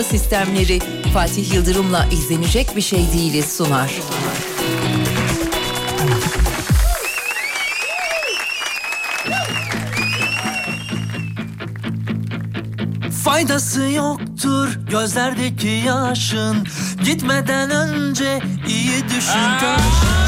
Pergola sistemleri Fatih Yıldırım'la izlenecek bir şey değiliz sunar. Faydası yoktur gözlerdeki yaşın Gitmeden önce iyi düşün taşın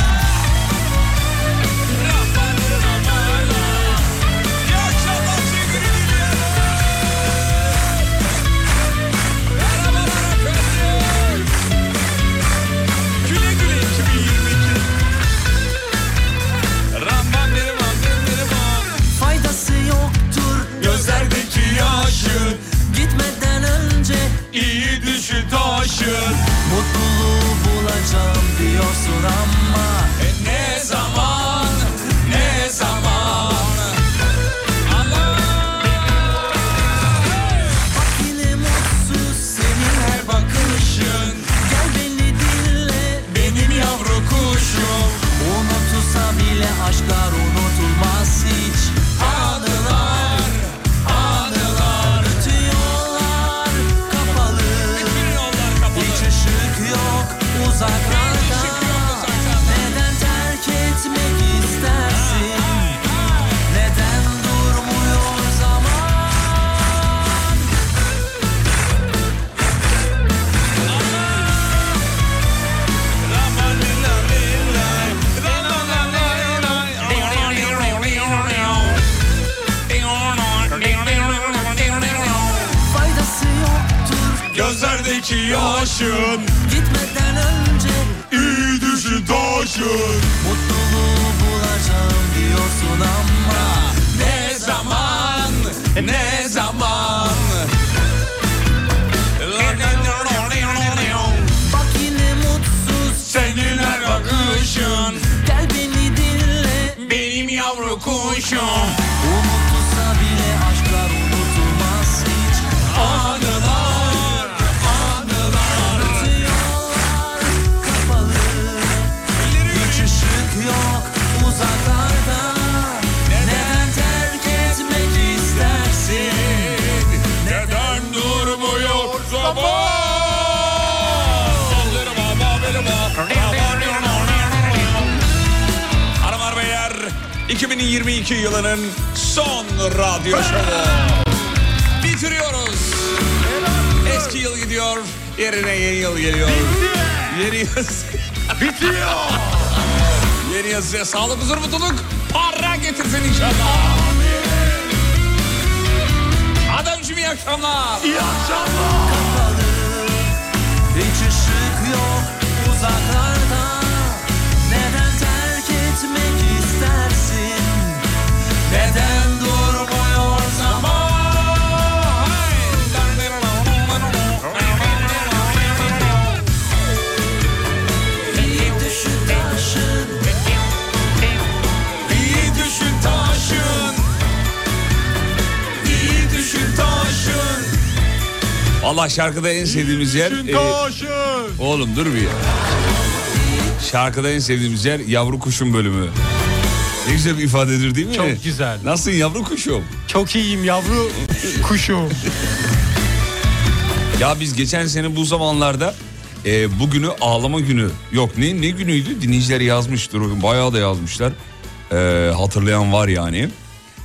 2022 yılının son radyo şovu. Bitiriyoruz. Eski yıl gidiyor. Yerine yeni yıl geliyor. Yeni yıl. Bitiyor. yeni yıl size sağlık, huzur, mutluluk, para getirsin inşallah. Adamcım iyi akşamlar. İyi akşamlar. kapalı Neden durmuyor zaman İyi düşün taşın İyi düşün taşın. İyi düşün taşın. Allah şarkıda en sevdiğimiz yer... e, oğlum dur bir ya. Şarkıda en sevdiğimiz yer yavru kuşun bölümü. Ne güzel bir ifadedir değil mi? Çok güzel. Nasılsın yavru kuşum? Çok iyiyim yavru kuşum. Ya biz geçen sene bu zamanlarda e, bugünü ağlama günü yok ne ne günüydü dinleyiciler yazmış dur bakayım bayağı da yazmışlar E, hatırlayan var yani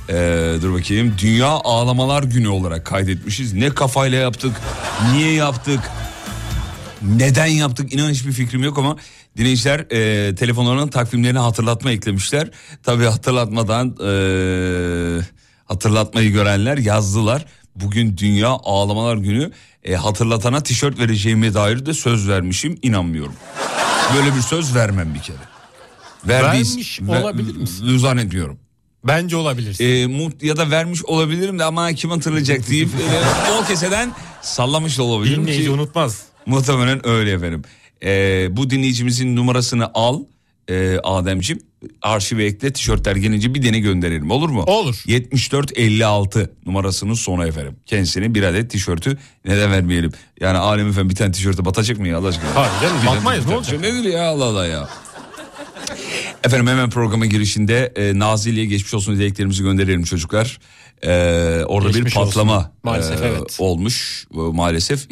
E, dur bakayım Dünya Ağlamalar Günü olarak kaydetmişiz ne kafayla yaptık niye yaptık neden yaptık inan hiçbir fikrim yok ama dinleyiciler e, telefonlarının takvimlerini hatırlatma eklemişler tabi hatırlatmadan e, hatırlatmayı görenler yazdılar bugün Dünya Ağlamalar Günü e, hatırlatana tişört vereceğime dair de söz vermişim inanmıyorum. Böyle bir söz vermem bir kere. Verdiyiz, Vermiş olabilir misin? Zannetmiyorum. Bence olabilir. E, mut ya da vermiş olabilirim de ama kim hatırlayacak deyip e, o keseden sallamış da olabilirim Dinleyici ki unutmaz. muhtemelen öyle efendim. E, bu dinleyicimizin numarasını al e, Ademciğim arşive ekle tişörtler gelince bir dene gönderelim olur mu? Olur. 7456 numarasının sonu efendim. Kendisine bir adet tişörtü neden vermeyelim? Yani alem efendim bir tane tişörte batacak mı ya Allah aşkına? Hayır canım, batmayız, ne olacak? Nedir ya Allah Allah ya. Efendim hemen programın girişinde e, Nazilli'ye geçmiş olsun dileklerimizi gönderelim çocuklar. E, orada Geçmiş bir patlama olsun. Maalesef, e, evet. olmuş e, maalesef.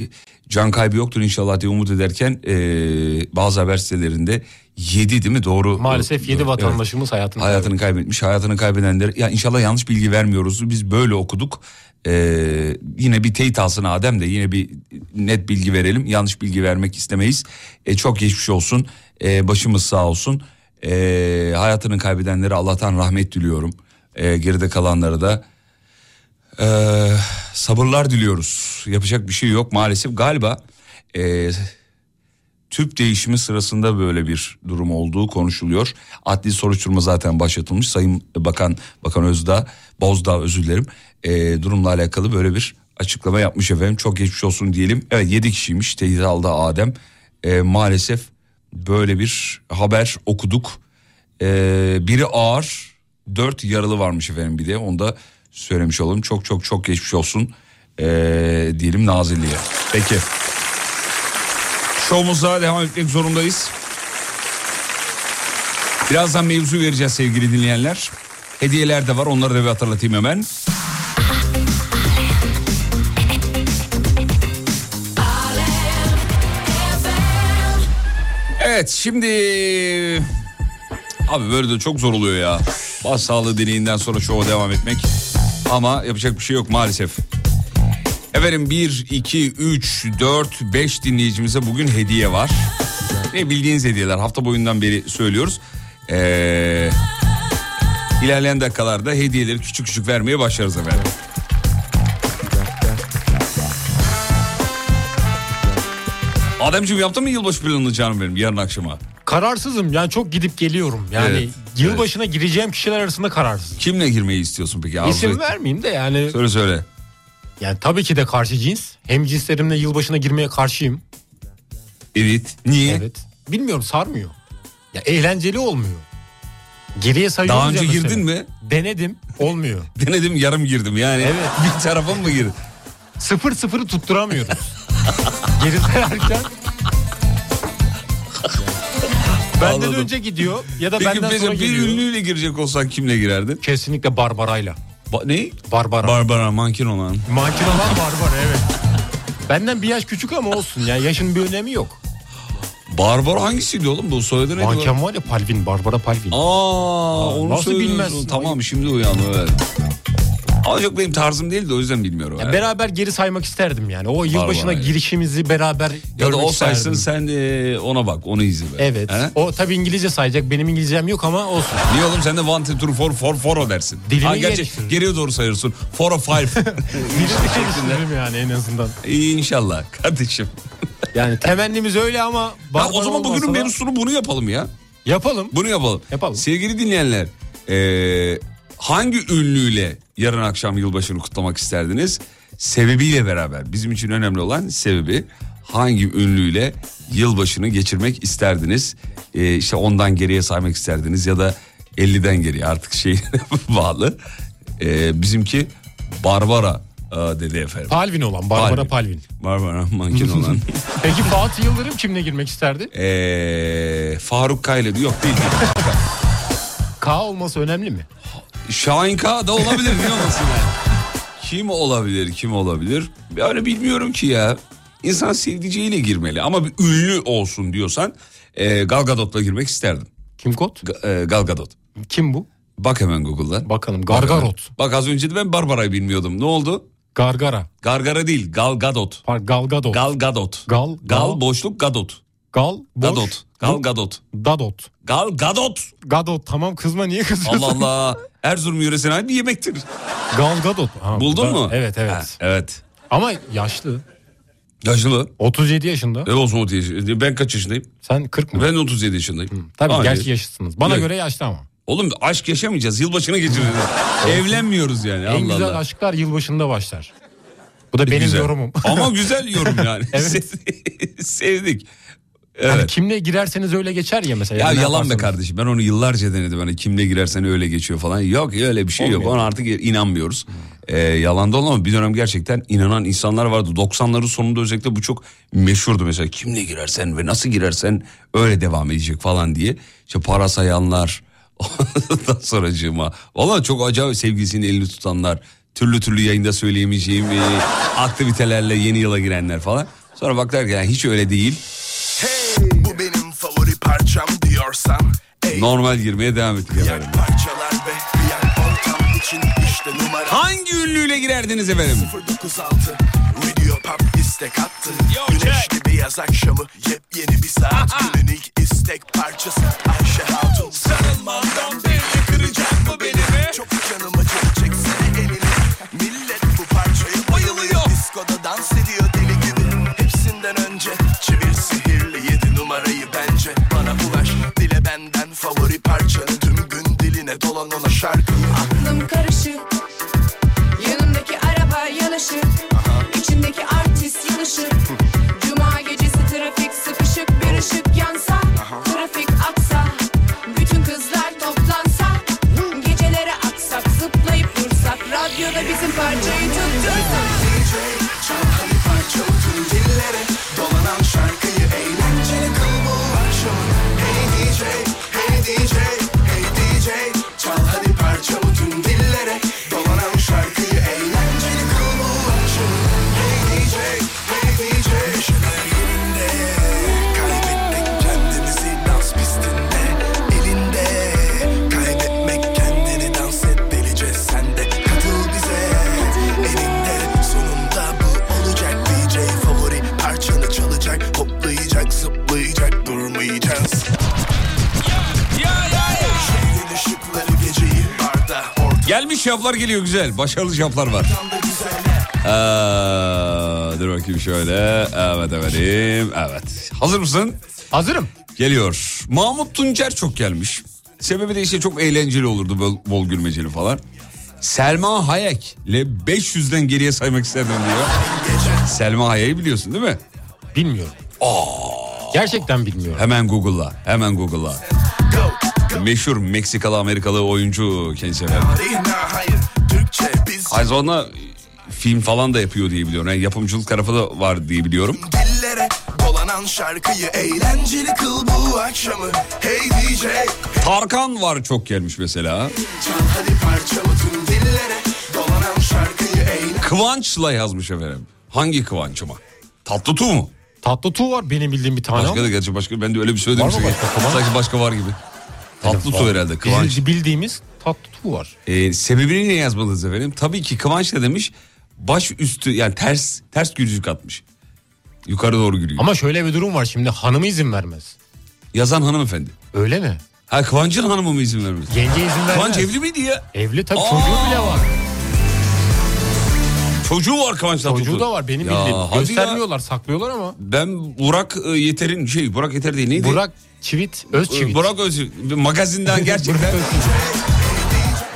Can kaybı yoktur inşallah diye umut ederken e, bazı haber sitelerinde 7 değil mi doğru? Maalesef 7 Evet. vatandaşımız hayatını, Hayatını kaybetmiş. Hayatını kaybedenler ya inşallah yanlış bilgi vermiyoruz. Biz böyle okuduk. Ee, yine bir teyit alsın Adem de yine bir net bilgi verelim. Yanlış bilgi vermek istemeyiz. Ee, çok geçmiş olsun. Ee, başımız sağ olsun. Ee, hayatını kaybedenlere Allah'tan rahmet diliyorum. Ee, geride kalanlara da ee, sabırlar diliyoruz. Yapacak bir şey yok maalesef. Galiba ee, tüp değişimi sırasında böyle bir durum olduğu konuşuluyor. Adli soruşturma zaten başlatılmış. Sayın Bakan Bakan Özdağ, Bozdağ özür dilerim. Ee, durumla alakalı böyle bir açıklama yapmış efendim. Çok geçmiş olsun diyelim. Evet 7 kişiymiş teyit aldı Adem. Ee, maalesef böyle bir haber okuduk. Ee, biri ağır, dört yaralı varmış efendim bir de. Onu da söylemiş olalım. Çok çok çok geçmiş olsun ee, diyelim Nazilli'ye. Peki. Şovumuza devam etmek zorundayız. Birazdan mevzu vereceğiz sevgili dinleyenler. Hediyeler de var onları da bir hatırlatayım hemen. Evet şimdi... Abi böyle de çok zor oluyor ya. Bas sağlığı deneyinden sonra şova devam etmek. Ama yapacak bir şey yok maalesef. Efendim 1, 2, 3, 4, 5 dinleyicimize bugün hediye var. Ne bildiğiniz hediyeler hafta boyundan beri söylüyoruz. Ee, ilerleyen dakikalarda hediyeleri küçük küçük vermeye başlarız efendim. Ademciğim yaptın mı yılbaşı planını canım benim yarın akşama? Kararsızım yani çok gidip geliyorum. Yani Evet, yılbaşına gireceğim kişiler arasında kararsızım. Kimle girmeyi istiyorsun peki? Arzu İsim et- vermeyeyim de yani Söyle söyle. yani tabii ki de karşı cins. Hem cinslerimle yılbaşına girmeye karşıyım. Evet. Niye? Evet. Bilmiyorum sarmıyor. Ya eğlenceli olmuyor. Geriye sayıyoruz Daha önce ya mesela. girdin mi? Denedim olmuyor. Denedim yarım girdim yani. Evet. Bir tarafa mı girdin? Sıfır sıfırı tutturamıyoruz. Geri sayarken Benden Anladım. önce gidiyor ya da Peki benden mesela sonra bir geliyor. ünlüyle girecek olsan kimle girerdin? Kesinlikle Barbara'yla. Ba- ne? Barbara. Barbara mankin olan. Mankin olan Barbara evet. Benden bir yaş küçük ama olsun ya yaşın bir önemi yok. Barbara hangisiydi oğlum bu soyadı neydi? Manken var ya Palvin, Barbara Palvin. Aa, onu nasıl bilmezsin? Tamam şimdi uyandı evet. Ama çok benim tarzım değil de o yüzden bilmiyorum. Ya yani. beraber geri saymak isterdim yani. O yılbaşına Barbara, evet. girişimizi beraber ya da o saysın isterdim. sen de ona bak onu izle. be. Evet. He? O tabii İngilizce sayacak. Benim İngilizcem yok ama olsun. Niye oğlum sen de one, two, three, four, four, four o dersin. Dilini ha, gerçi geliştirir. geriye doğru sayıyorsun. Four or five. Dilini geliştirelim yani en azından. İyi inşallah kardeşim. Yani temennimiz öyle ama Barbara o zaman bugünün da menüsünü bunu yapalım ya. yapalım. Bunu yapalım. Yapalım. Sevgili dinleyenler, eee, hangi ünlüyle yarın akşam yılbaşını kutlamak isterdiniz? Sebebiyle beraber. Bizim için önemli olan sebebi hangi ünlüyle yılbaşını geçirmek isterdiniz? Eee işte ondan geriye saymak isterdiniz ya da 50'den geriye artık şey bağlı. Eee, bizimki Barbara aa, dedi efendim. Palvin olan Barbara Palvin. Barbara manken olan. Peki Fatih Yıldırım kimle girmek isterdi? Eee, Faruk Kaylı yok değil. değil. K olması önemli mi? Şahin K da olabilir niye olmasın yani? Kim olabilir kim olabilir? Öyle bilmiyorum ki ya. İnsan sevdiceğiyle girmeli ama bir ünlü olsun diyorsan e, Gal Gadot'la girmek isterdim. Kim Kot? Ga- e, Gal Gadot. Kim bu? Bak hemen Google'dan. Bakalım. Gargarot. Bak az önce de ben Barbara'yı bilmiyordum. Ne oldu? Gargara. Gargara değil Gal Gadot. Par Gal Gadot. Gal Gadot. Gal. Gal boşluk Gadot. Gal. Boş. Gadot. Gal Gadot. Dadot. Gal Gadot. Gadot. Tamam kızma niye kızıyorsun? Allah Allah. Erzurum yöresine ait bir yemektir. Gal Gadot. Ha, Buldun mu? Evet evet. Ha, evet. Ama yaşlı. Yaşlı. 37 yaşında. Ne olsun 30 yaşında. Ben kaç yaşındayım? Sen 40 mı? Ben de 37 yaşındayım. Tabii Hayır. gerçi yaşlısınız. Bana Yok. göre yaşlı ama. Oğlum aşk yaşamayacağız. Yılbaşını geçireceğiz. Evlenmiyoruz yani. en Allah güzel Allah. aşklar yılbaşında başlar. Bu da benim Güzel. yorumum. Ama güzel yorum yani. Evet. Se- Sevdik. Evet. Hani kimle girerseniz öyle geçer ya mesela. Ya ne yalan be kardeşim ben onu yıllarca denedim hani kimle girersen öyle geçiyor falan. Yok öyle bir şey yok Olmuyor. ona artık inanmıyoruz. Ee, yalan da ama bir dönem gerçekten inanan insanlar vardı. 90'ların sonunda özellikle bu çok meşhurdu mesela. Kimle girersen ve nasıl girersen öyle devam edecek falan diye. İşte para sayanlar ondan sonracığıma. Valla çok acayip sevgilisinin elini tutanlar. Türlü türlü yayında söyleyemeyeceğim e, aktivitelerle yeni yıla girenler falan. Sonra baklar ki yani hiç öyle değil. Hey bu benim favori parçam diyorsan Normal girmeye devam ettik efendim. parçalar ortam için işte numara. Hangi ünlüyle girerdiniz efendim? 096 Radio Pop istek attı. Güneşli bir yaz akşamı Yepyeni bir saat. Günün ilk istek parçası şarkı Şaflar geliyor güzel. Başarılı şaflar var. Aa, dur bakayım şöyle. Evet efendim. Evet. Hazır mısın? Hazırım. Geliyor. Mahmut Tuncer çok gelmiş. Sebebi de işte çok eğlenceli olurdu bol, bol gülmeceli falan. Selma Hayek ile 500'den geriye saymak isterdim diyor. Selma Hayek'i biliyorsun değil mi? Bilmiyorum. Gerçekten bilmiyorum. Hemen Google'la. Hemen Google'la. Meşhur Meksikalı Amerikalı oyuncu kendisi efendim. Aynı zamanda film falan da yapıyor diye biliyorum. Yani yapımcılık tarafı da var diye biliyorum. dillere Dolanan şarkıyı eğlenceli kıl bu akşamı Hey DJ Tarkan var çok gelmiş mesela. Çal hadi parçamı tüm dillere Dolanan şarkıyı eğlen Kıvanç'la yazmış efendim. Hangi Kıvanç ama? Tatlı Tu mu? Tatlı Tu var benim bildiğim bir tane Başka da gerçi başka ben de öyle bir söyledim. Var mı başka? Sanki başka var gibi. Tatlı Tu herhalde Kıvanç. Bizim Bildiğimiz Tatlı Tu var. Ee, sebebini ne yazmalıyız efendim? Tabii ki Kıvanç da demiş baş üstü yani ters ters gülücük atmış. Yukarı doğru gülüyor. Ama şöyle bir durum var şimdi hanımı izin vermez. Yazan hanımefendi. Öyle mi? Ha Kıvanç'ın hanımı mı izin vermez? Yenge izin vermez. Kıvanç evli miydi ya? Evli tabii çocuğu bile var. Çocuğu var Kıvanç Tatlıtuğ. Çocuğu da var benim Ya, bildiğim. hadi. Göstermiyorlar saklıyorlar ama. Ben Burak e, Yeter'in şey Burak Yeter değil neydi? Burak Çivit, Öz Ee, Çivit. Burak Öz magazinden gerçekten Burak Özçivit.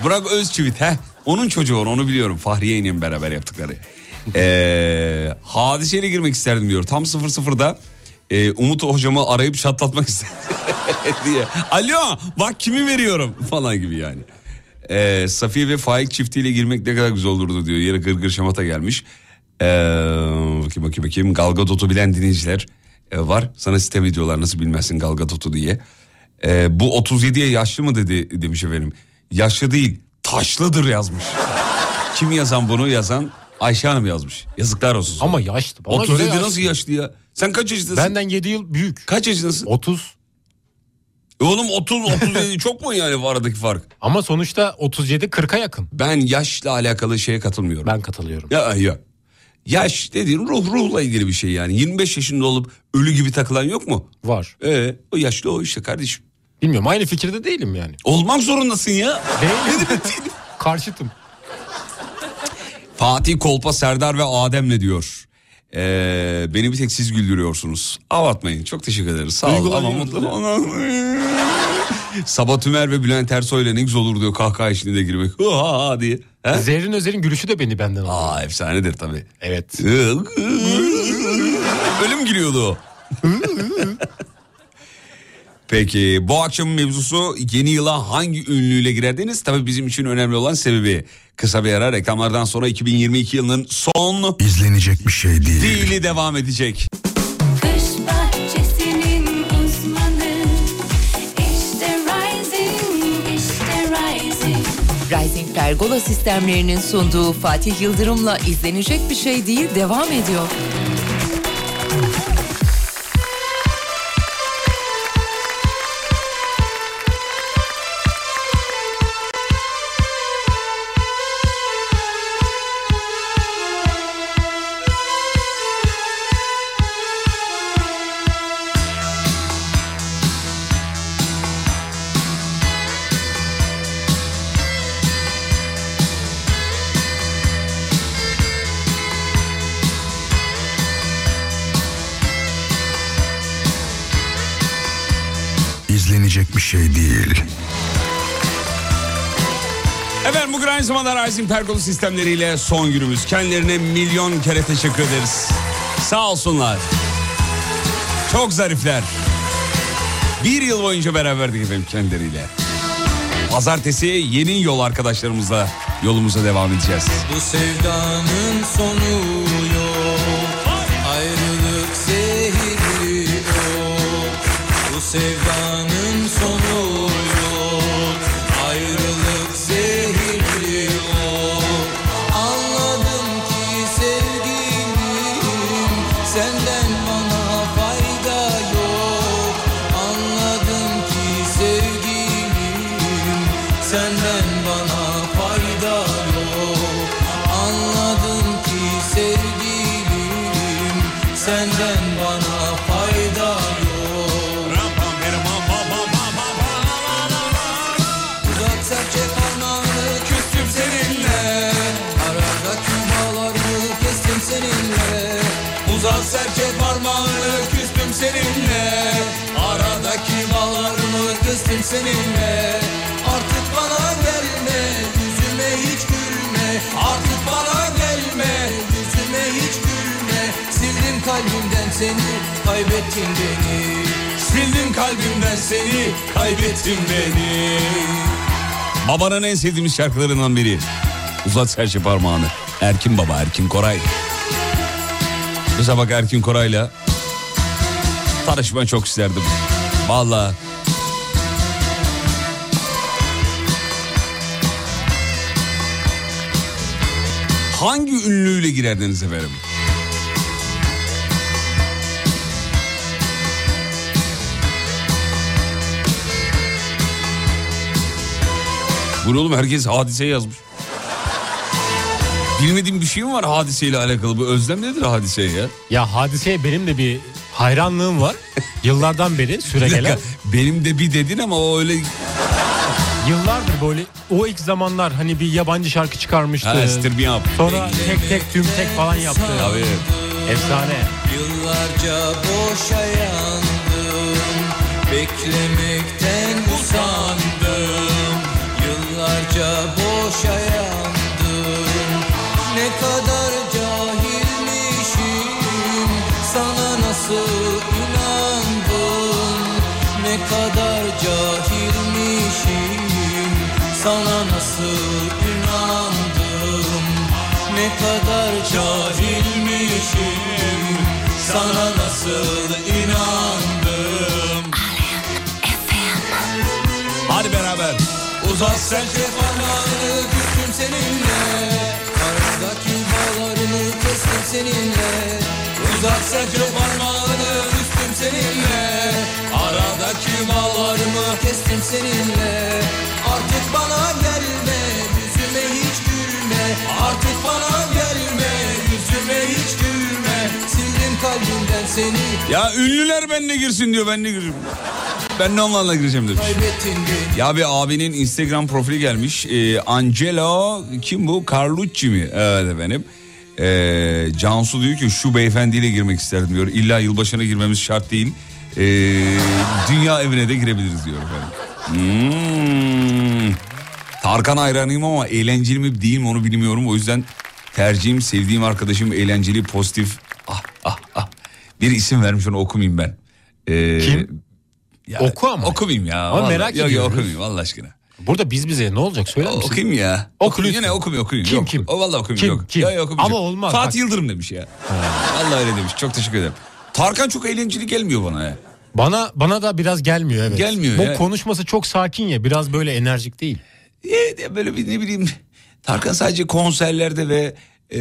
Burak Özçivit he. Onun çocuğu onu, onu biliyorum. Fahriye ile beraber yaptıkları. Ee, hadiseyle girmek isterdim diyor. Tam 00'da e, Umut hocamı arayıp çatlatmak isterdim diye. Alo bak kimi veriyorum falan gibi yani. Ee, Safiye ve Faik çiftiyle girmek ne kadar güzel olurdu diyor. Yere gırgır şamata gelmiş. Ee, bakayım bakayım bakayım. Gal Gadot'u bilen dinleyiciler e, var. Sana sitem ediyorlar nasıl bilmezsin Gal Gadot'u diye. Ee, bu 37'ye yaşlı mı dedi demiş efendim. Yaşlı değil taşlıdır yazmış. Kim yazan bunu yazan Ayşe Hanım yazmış. Yazıklar olsun. Ama yaşlı. Bana 37 göre yaşlı. nasıl yaşlı ya? Sen kaç yaşındasın? Benden 7 yıl büyük. Kaç yaşındasın? 30. E Oğlum 30 37 çok mu yani aradaki fark? Ama sonuçta 37 40'a yakın. Ben yaşla alakalı şeye katılmıyorum. Ben katılıyorum. Ya ya. Yaş dediğin ruh ruhla ilgili bir şey yani. 25 yaşında olup ölü gibi takılan yok mu? Var. Ee, o yaşlı o işte kardeşim. Bilmiyorum aynı fikirde değilim yani. Olmak zorundasın ya. Değilim. Karşıtım. Fatih Kolpa, Serdar ve Adem'le diyor. Ee, beni bir tek siz güldürüyorsunuz. Avatmayın. Çok teşekkür ederiz. Sağ olun ama mutlu Sabah Tümer ve Bülent Ersoy'la ne güzel olur diyor kahkaha içinde girmek. Ha diye. He? Zerrin Özer'in gülüşü de beni benden alıyor. Aa efsanedir tabii. Evet. Ölüm gülüyordu o. Peki bu akşamın mevzusu yeni yıla hangi ünlüyle girerdiniz? Tabii bizim için önemli olan sebebi. Kısa bir ara reklamlardan sonra 2022 yılının son İzlenecek bir şey değil. değili devam edecek. Uzmanı işte Rising, işte Rising. Rising Pergola sistemlerinin sunduğu Fatih Yıldırım'la izlenecek bir şey değil devam ediyor. İzlenecek bir şey değil. Efendim bugün aynı zamanda Rising Pergola sistemleriyle son günümüz. Kendilerine milyon kere teşekkür ederiz. Sağ olsunlar. Çok zarifler. Bir yıl boyunca beraberdik efendim kendileriyle. Pazartesi yeni yol arkadaşlarımızla yolumuza devam edeceğiz. Bu sevdanın sonu yok Ayrılık zehirli yok Bu sevdanın kaybettin beni Sildim kalbimden seni kaybettin beni Babanın en sevdiğimiz şarkılarından biri. Uzat serçe parmağını. Erkin Baba, Erkin Koray. Mesela bak Erkin Koray'la tanışmayı çok isterdim. Vallahi. Hangi ünlüyle girerdiniz efendim? Bu ne oğlum herkes hadise yazmış. Bilmediğim bir şey mi var hadiseyle alakalı? Bu özlem nedir hadiseye ya? Ya hadiseye benim de bir hayranlığım var. Yıllardan beri Bir süregelen. dakika, benim de bir dedin ama o öyle Yıllardır böyle o ilk zamanlar hani bir yabancı şarkı çıkarmıştı. ha, stir me up. Sonra tek tek tüm tek falan yaptı. Tabii. Efsane. Yıllarca boşa yandım Beklemekten usandım Yıllarca boşa yandım Ne kadar cahilmişim. Sana nasıl inandım? Ne kadar cahilmişim. Sana nasıl inandım? Ne kadar cahilmişim. Sana nasıl inandım? Hadi beraber. Uzat serçe parmağını küstüm seninle. Aradaki bağlarını kestim seninle. Uzat serçe parmağını küstüm seninle. Aradaki bağlarımı kestim seninle. Artık bana gelme yüzüme hiç gülme. Artık bana gelme yüzüme hiç gülme. Sildim kalbimden seni. Ya ünlüler benimle girsin diyor ben de gireceğim. Ben de onlarla gireceğim demiş. Ya bir abinin Instagram profili gelmiş. Ee, Angelo kim bu? Carlucci mi? Evet efendim. Ee, Cansu diyor ki şu beyefendiyle girmek isterdim diyor. İlla yılbaşına girmemiz şart değil. Ee, dünya evine de girebiliriz diyor efendim. Hmm. Tarkan hayranıyım ama eğlenceli mi değil mi onu bilmiyorum. O yüzden tercihim sevdiğim arkadaşım eğlenceli pozitif. Ah ah ah. Bir isim vermiş onu okumayayım ben. Ee, Kim? Ya, Oku ama. Okumayayım ya. Ama vallahi. merak yok, Yok ediyoruz. okumayayım Allah aşkına. Burada biz bize ne olacak söyler misin? Okuyayım ya. Oku lütfen. yine okumayayım okuyayım. Kim, yok. kim? O vallahi okumayayım. Kim, yok. kim? Ya, yok. Ama olmaz, Fatih bak. Yıldırım demiş ya. Vallahi öyle demiş. Çok teşekkür ederim. Tarkan çok eğlenceli gelmiyor bana ya. Bana bana da biraz gelmiyor evet. Gelmiyor Bu ya. konuşması çok sakin ya biraz böyle enerjik değil. E, böyle bir ne bileyim Tarkan sadece konserlerde ve e,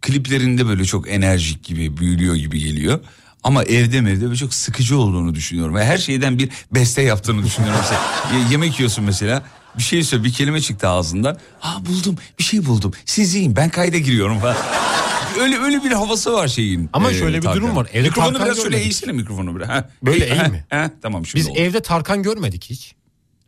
kliplerinde böyle çok enerjik gibi büyülüyor gibi geliyor. Ama evde mi evde çok sıkıcı olduğunu düşünüyorum. Ve her şeyden bir beste yaptığını düşünüyorum. Mesela ye- yemek yiyorsun mesela bir şey söyle bir kelime çıktı ağzından. Ha buldum bir şey buldum siz yiyin ben kayda giriyorum falan. Öyle öyle bir havası var şeyin. Ama e, şöyle bir Tarkan. durum var. Evde mikrofonu Tarkan biraz şöyle eğsene mikrofonu biraz. Ha, Böyle eğ- mi? ha, tamam şimdi Biz oldu. evde Tarkan görmedik hiç.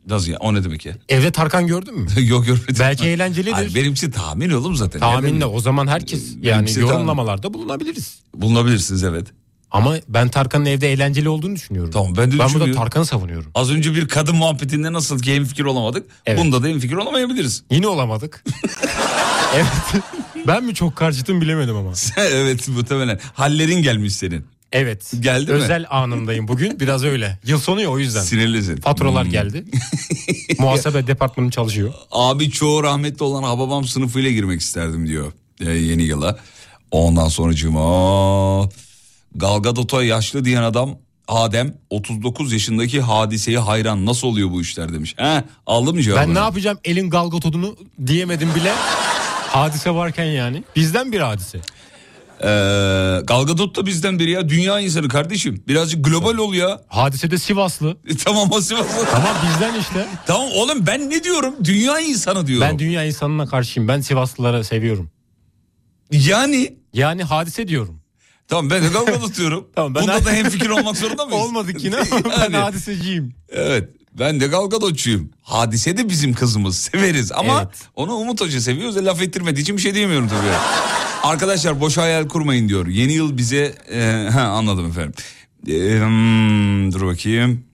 Nasıl ya o ne demek ya? Evde Tarkan gördün mü? Yok görmedim. Belki eğlencelidir. Hayır, benimkisi tahmin oğlum zaten. Tahminle o zaman herkes yani Benimkisi tahmin. yorumlamalarda bulunabiliriz. Bulunabilirsiniz evet. Ama ben Tarkan'ın evde eğlenceli olduğunu düşünüyorum. Tamam ben de Ben burada düşünüyorum. Tarkan'ı savunuyorum. Az önce bir kadın muhabbetinde nasıl ki hemfikir olamadık. Evet. Bunda da hemfikir olamayabiliriz. Yine olamadık. evet. Ben mi çok karşıtım bilemedim ama. evet muhtemelen. Hallerin gelmiş senin. Evet. Geldi mi? Özel anındayım bugün. Biraz öyle. Yıl sonu ya o yüzden. Sinirlisin. Faturalar Hmm. geldi. Muhasebe departmanı çalışıyor. Abi çoğu rahmetli olan Hababam sınıfıyla girmek isterdim diyor e, yeni yıla. Ondan sonra cuma Gal Gadot'a yaşlı diyen adam Adem 39 yaşındaki hadiseye hayran nasıl oluyor bu işler demiş. He aldım mı cevabını? Ben ne yapacağım elin galgatodunu diyemedim bile. Hadise varken yani. Bizden bir hadise. Ee, Gal Gadot da bizden biri ya dünya insanı kardeşim. Birazcık global ol ya. Hadise de Sivaslı. E, tamam o Sivaslı. Tamam bizden işte. Tamam oğlum ben ne diyorum? Dünya insanı diyorum. Ben dünya insanına karşıyım. Ben Sivaslıları seviyorum. Yani Yani hadise diyorum. Tamam ben de diyorum. Tamam, ben- Bunda da hemfikir olmak zorunda mıyız? Olmadık yine ama ben Yani, hadiseciyim. Evet ben de Gal Gadot'çuyum. Hadise de bizim kızımız severiz ama Evet. onu Umut Hoca seviyoruz ve laf ettirmediği için bir şey diyemiyorum tabii. Arkadaşlar boş hayal kurmayın diyor. Yeni yıl bize e, ha, anladım efendim. E, hmm, dur bakayım.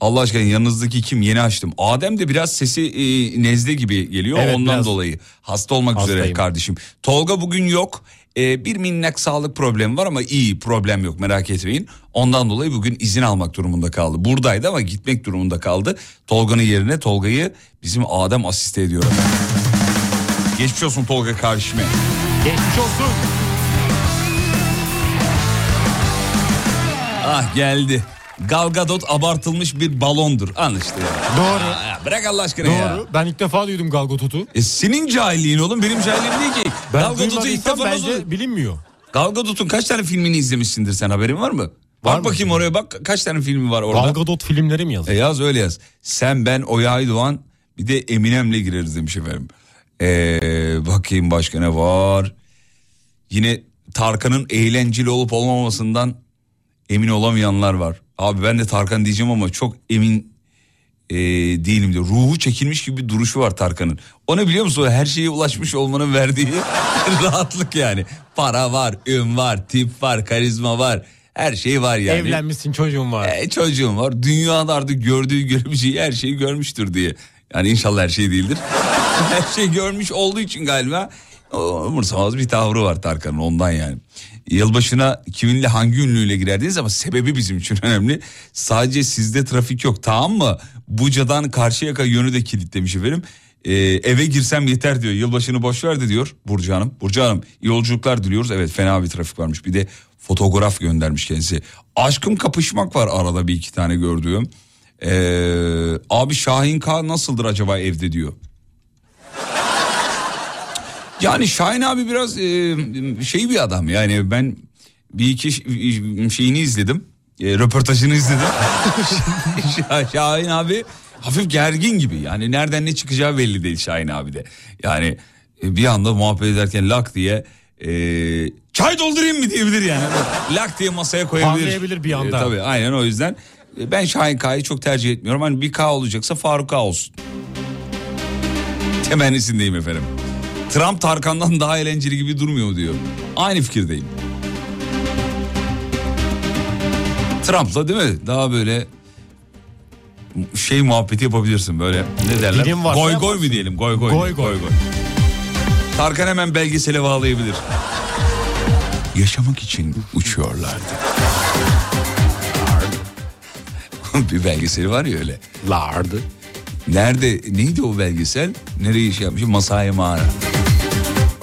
Allah aşkına yanınızdaki kim yeni açtım. Adem de biraz sesi e, nezle gibi geliyor Evet, ondan dolayı. Hasta olmak üzere Hastayım. kardeşim. Tolga bugün yok. E, bir minnak sağlık problemi var ama iyi problem yok merak etmeyin. Ondan dolayı bugün izin almak durumunda kaldı. Buradaydı ama gitmek durumunda kaldı. Tolga'nın yerine Tolga'yı bizim Adem asiste ediyor. Geçmiş olsun Tolga kardeşime. Geçmiş olsun. Ah geldi. Gal Gadot abartılmış bir balondur. An işte ya. Doğru. Ya bırak Allah aşkına ya. Doğru. Ben ilk defa duydum galgatotu. E senin cahilliğin oğlum benim cahilliğim değil ki. Ben Gal Gadot'u ilk defa nasıl... bence bilinmiyor. Gal Gadot'un kaç tane filmini izlemişsindir sen haberin var mı? Var bak mı? bakayım oraya bak kaç tane filmi var orada. Gal Gadot filmleri mi E yazıyor? yaz öyle yaz. Sen ben Oya Aydoğan bir de Eminem'le gireriz demiş efendim. Ee, bakayım başka ne var. Yine Tarkan'ın eğlenceli olup olmamasından emin olamayanlar var. Abi ben de Tarkan diyeceğim ama çok emin e, değilim diyor. Ruhu çekilmiş gibi bir duruşu var Tarkan'ın. O ne biliyor musun? Her şeye ulaşmış olmanın verdiği rahatlık yani. Para var, ün var, tip var, karizma var. Her şey var yani. Evlenmişsin çocuğun var. E, çocuğum var. Dünyada artık gördüğü görmeyeceği her şeyi görmüştür diye. Yani inşallah her şey değildir. her şey görmüş olduğu için galiba umursamaz bir tavrı var Tarkan'ın ondan yani. Yılbaşına kiminle hangi ünlüyle girerdiniz ama sebebi bizim için önemli. Sadece sizde trafik yok tamam mı? Buca'dan Karşıyaka yönü de kilitlemiş efendim. Ee, eve girsem yeter diyor. Yılbaşını boş verdi diyor Burcu Hanım. Burcu Hanım yolculuklar diliyoruz. Evet fena bir trafik varmış. Bir de fotoğraf göndermiş kendisi. Aşkım kapışmak var arada bir iki tane gördüğüm. Ee, abi Şahin K nasıldır acaba evde diyor. Yani Şahin abi biraz e, şey bir adam yani ben bir iki şeyini izledim. E, röportajını izledim. Şah- Şahin abi hafif gergin gibi yani nereden ne çıkacağı belli değil Şahin abi de. Yani e, bir anda muhabbet ederken lak diye e, çay doldurayım mı diyebilir yani. lak diye masaya koyabilir. Anlayabilir bir anda. E, tabii aynen o yüzden e, ben Şahin K'yı çok tercih etmiyorum. Hani bir K olacaksa Faruk K olsun. Temennisindeyim efendim. Trump Tarkan'dan daha eğlenceli gibi durmuyor mu diyor. Aynı fikirdeyim. Trump'la değil mi? Daha böyle şey muhabbeti yapabilirsin böyle. Ne derler? Goy goy mu diyelim? Goy goy. Goy goy. Tarkan hemen belgesele bağlayabilir. Yaşamak için uçuyorlardı. bir belgeseli var ya öyle. Lardı. Nerede neydi o belgesel? Nereye şey yapmış? Masai Mağara.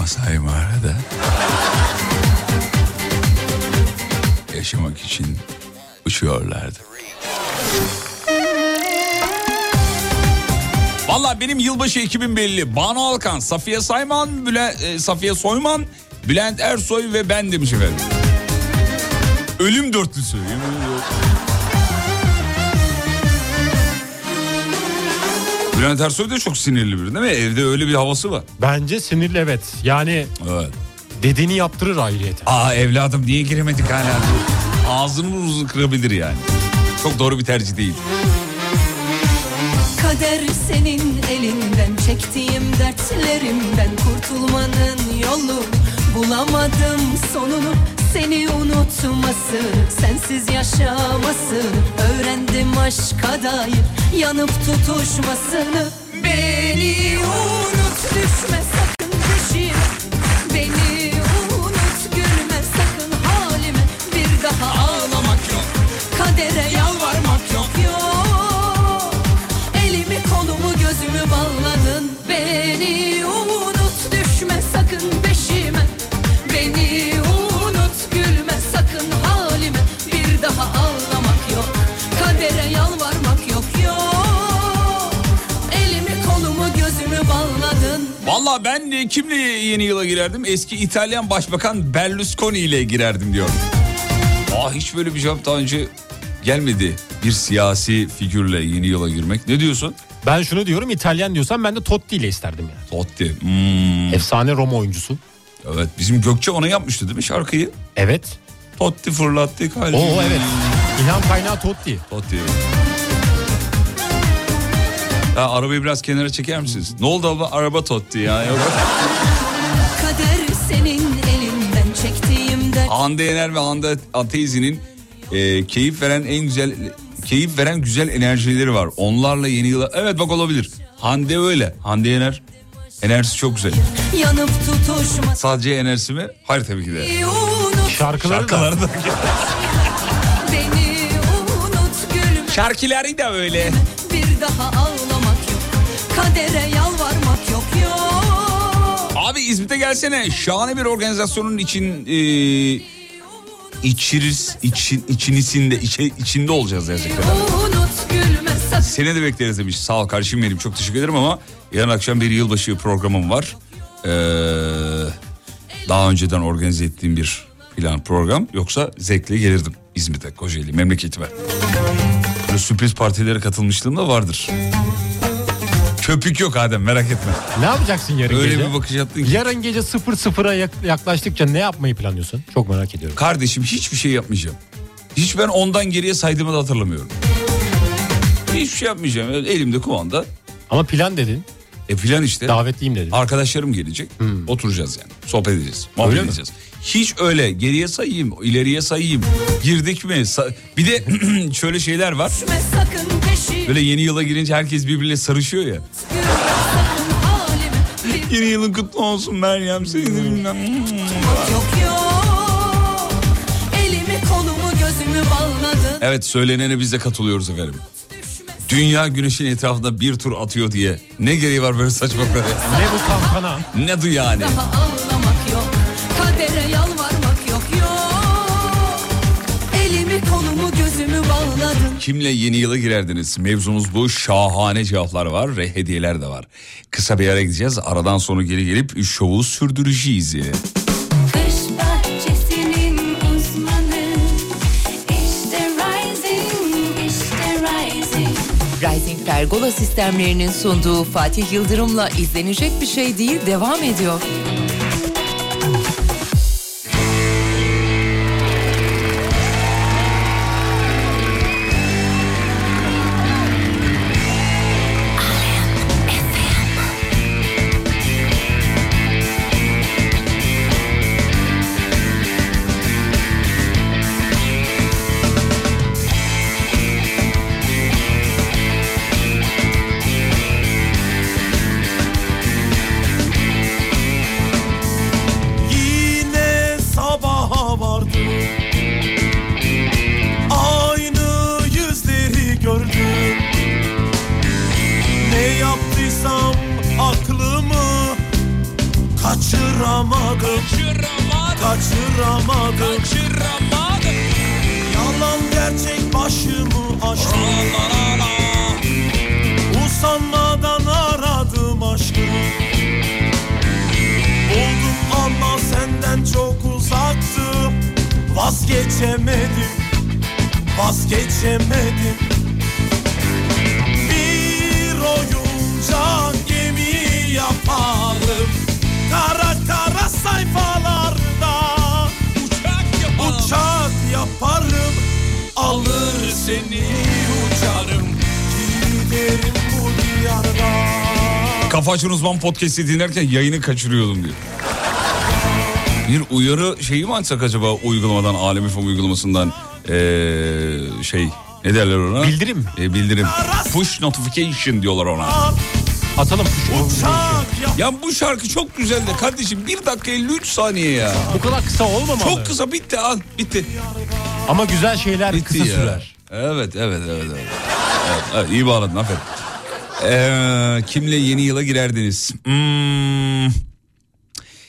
Masai Mağara'da yaşamak için uçuyorlardı. Valla benim yılbaşı ekibim belli. Banu Alkan, Safiye Sayman, Bülent, e, Safiye Soyman, Bülent Ersoy ve ben demiş efendim. Ölüm dörtlüsü. yemin ediyorum. Bülent Ersoy da çok sinirli biri değil mi? Evde öyle bir havası var. Bence sinirli evet. Yani Evet. dediğini yaptırır ayrıyeten. Aa evladım niye giremedik hala? Ağzını burnunu kırabilir yani. Çok doğru bir tercih değil. Kader senin elinden çektiğim dertlerimden kurtulmanın yolu bulamadım sonunu seni unutması sensiz yaşaması öğrendim aşka dair yanıp tutuşmasını. Beni unut düşme sakın peşime. Beni unut gülme sakın halime. Bir daha ağlamak yok. Kadere yalvarmak Valla ben kimle yeni yıla girerdim? Eski İtalyan Başbakan Berlusconi ile girerdim diyor. Aa hiç böyle bir cevap daha önce gelmedi. Bir siyasi figürle yeni yıla girmek. Ne diyorsun? Ben şunu diyorum İtalyan diyorsan ben de Totti ile isterdim yani. Totti. Hmm. Efsane Roma oyuncusu. Evet bizim Gökçe ona yapmıştı değil mi şarkıyı? Evet. Totti fırlattı kalbi. Oo evet. İlham kaynağı Totti. Totti. Ya arabayı biraz kenara çeker misiniz? Ne oldu ama araba Totti ya. Yok. Kader senin elinden Hande Yener ve Hande Ateizi'nin e, keyif veren en güzel keyif veren güzel enerjileri var. Onlarla yeni yıla evet bak olabilir. Hande öyle. Hande Yener enerjisi çok güzel. Yanıp tutuşmasını Sadece enerjisi mi? Hayır tabii ki de. Şarkıları, da. Şarkıları da. Gülme Şarkıları da öyle. Bir daha ağlamak yok Kadere yalvarmak yok yok Abi İzmit'e gelsene. Şahane bir organizasyonun için e, içiriz, için, içinisinde, içe, içinde olacağız gerçekten. Seni de bekleriz demiş. Sağ ol kardeşim benim. Çok teşekkür ederim ama yarın akşam bir yılbaşı programım var. Ee, daha önceden organize ettiğim bir plan program. Yoksa zevkle gelirdim İzmit'e, Kocaeli, memleketime. Böyle sürpriz partilere katılmışlığım da vardır. Köpük yok Adem merak etme. Ne yapacaksın yarın Öyle gece? bir bakış attın ki. Yarın gece 0-0'a yak- yaklaştıkça ne yapmayı planlıyorsun? Çok merak ediyorum. Kardeşim hiçbir şey yapmayacağım. Hiç ben ondan geriye saydığımı da hatırlamıyorum. Hiçbir şey yapmayacağım. Elimde kumanda. Ama plan dedin. E plan işte. Davetliyim dedin. Arkadaşlarım gelecek. Oturacağız yani. Sohbet edeceğiz. Muhabbet Öyle mi? Hiç öyle geriye sayayım, ileriye sayayım. Girdik mi? Sa- bir de şöyle şeyler var. Böyle yeni yıla girince herkes birbiriyle sarışıyor ya. Yeni yılın kutlu olsun Meryem seni de bilmem. Evet söylenene biz de katılıyoruz efendim. Dünya güneşin etrafında bir tur atıyor diye. Ne gereği var böyle saçmalıklara? Ne bu kampana? Ne du yani? Kadere yalvarmak yok yok Elimi kolumu gözümü bağladın Kimle yeni yıla girerdiniz? Mevzumuz bu. Şahane cevaplar var ve hediyeler de var. Kısa bir ara gideceğiz. Aradan sonra geri gelip şovu sürdüreceğiz. Kış bahçesinin uzmanı İşte Rising, işte Rising Rising Pergola sistemlerinin sunduğu Fatih Yıldırım'la izlenecek bir şey değil devam ediyor. Uzman podcast'i dinlerken yayını kaçırıyordum diyor. Bir uyarı şeyi mi açsak acaba uygulamadan, Alem FM uygulamasından ee, şey ne derler ona? Bildirim. Ee, bildirim. Push notification diyorlar ona. Atalım Ya bu şarkı çok güzel de kardeşim 1 dakika 53 saniye ya. Bu kadar kısa olmamalı. Çok kısa bitti al bitti. Ama güzel şeyler Bitti kısa ya. sürer. Evet evet evet. evet. evet, evet iyi bağladın aferin. Ee, kimle yeni yıla girerdiniz? Hmm,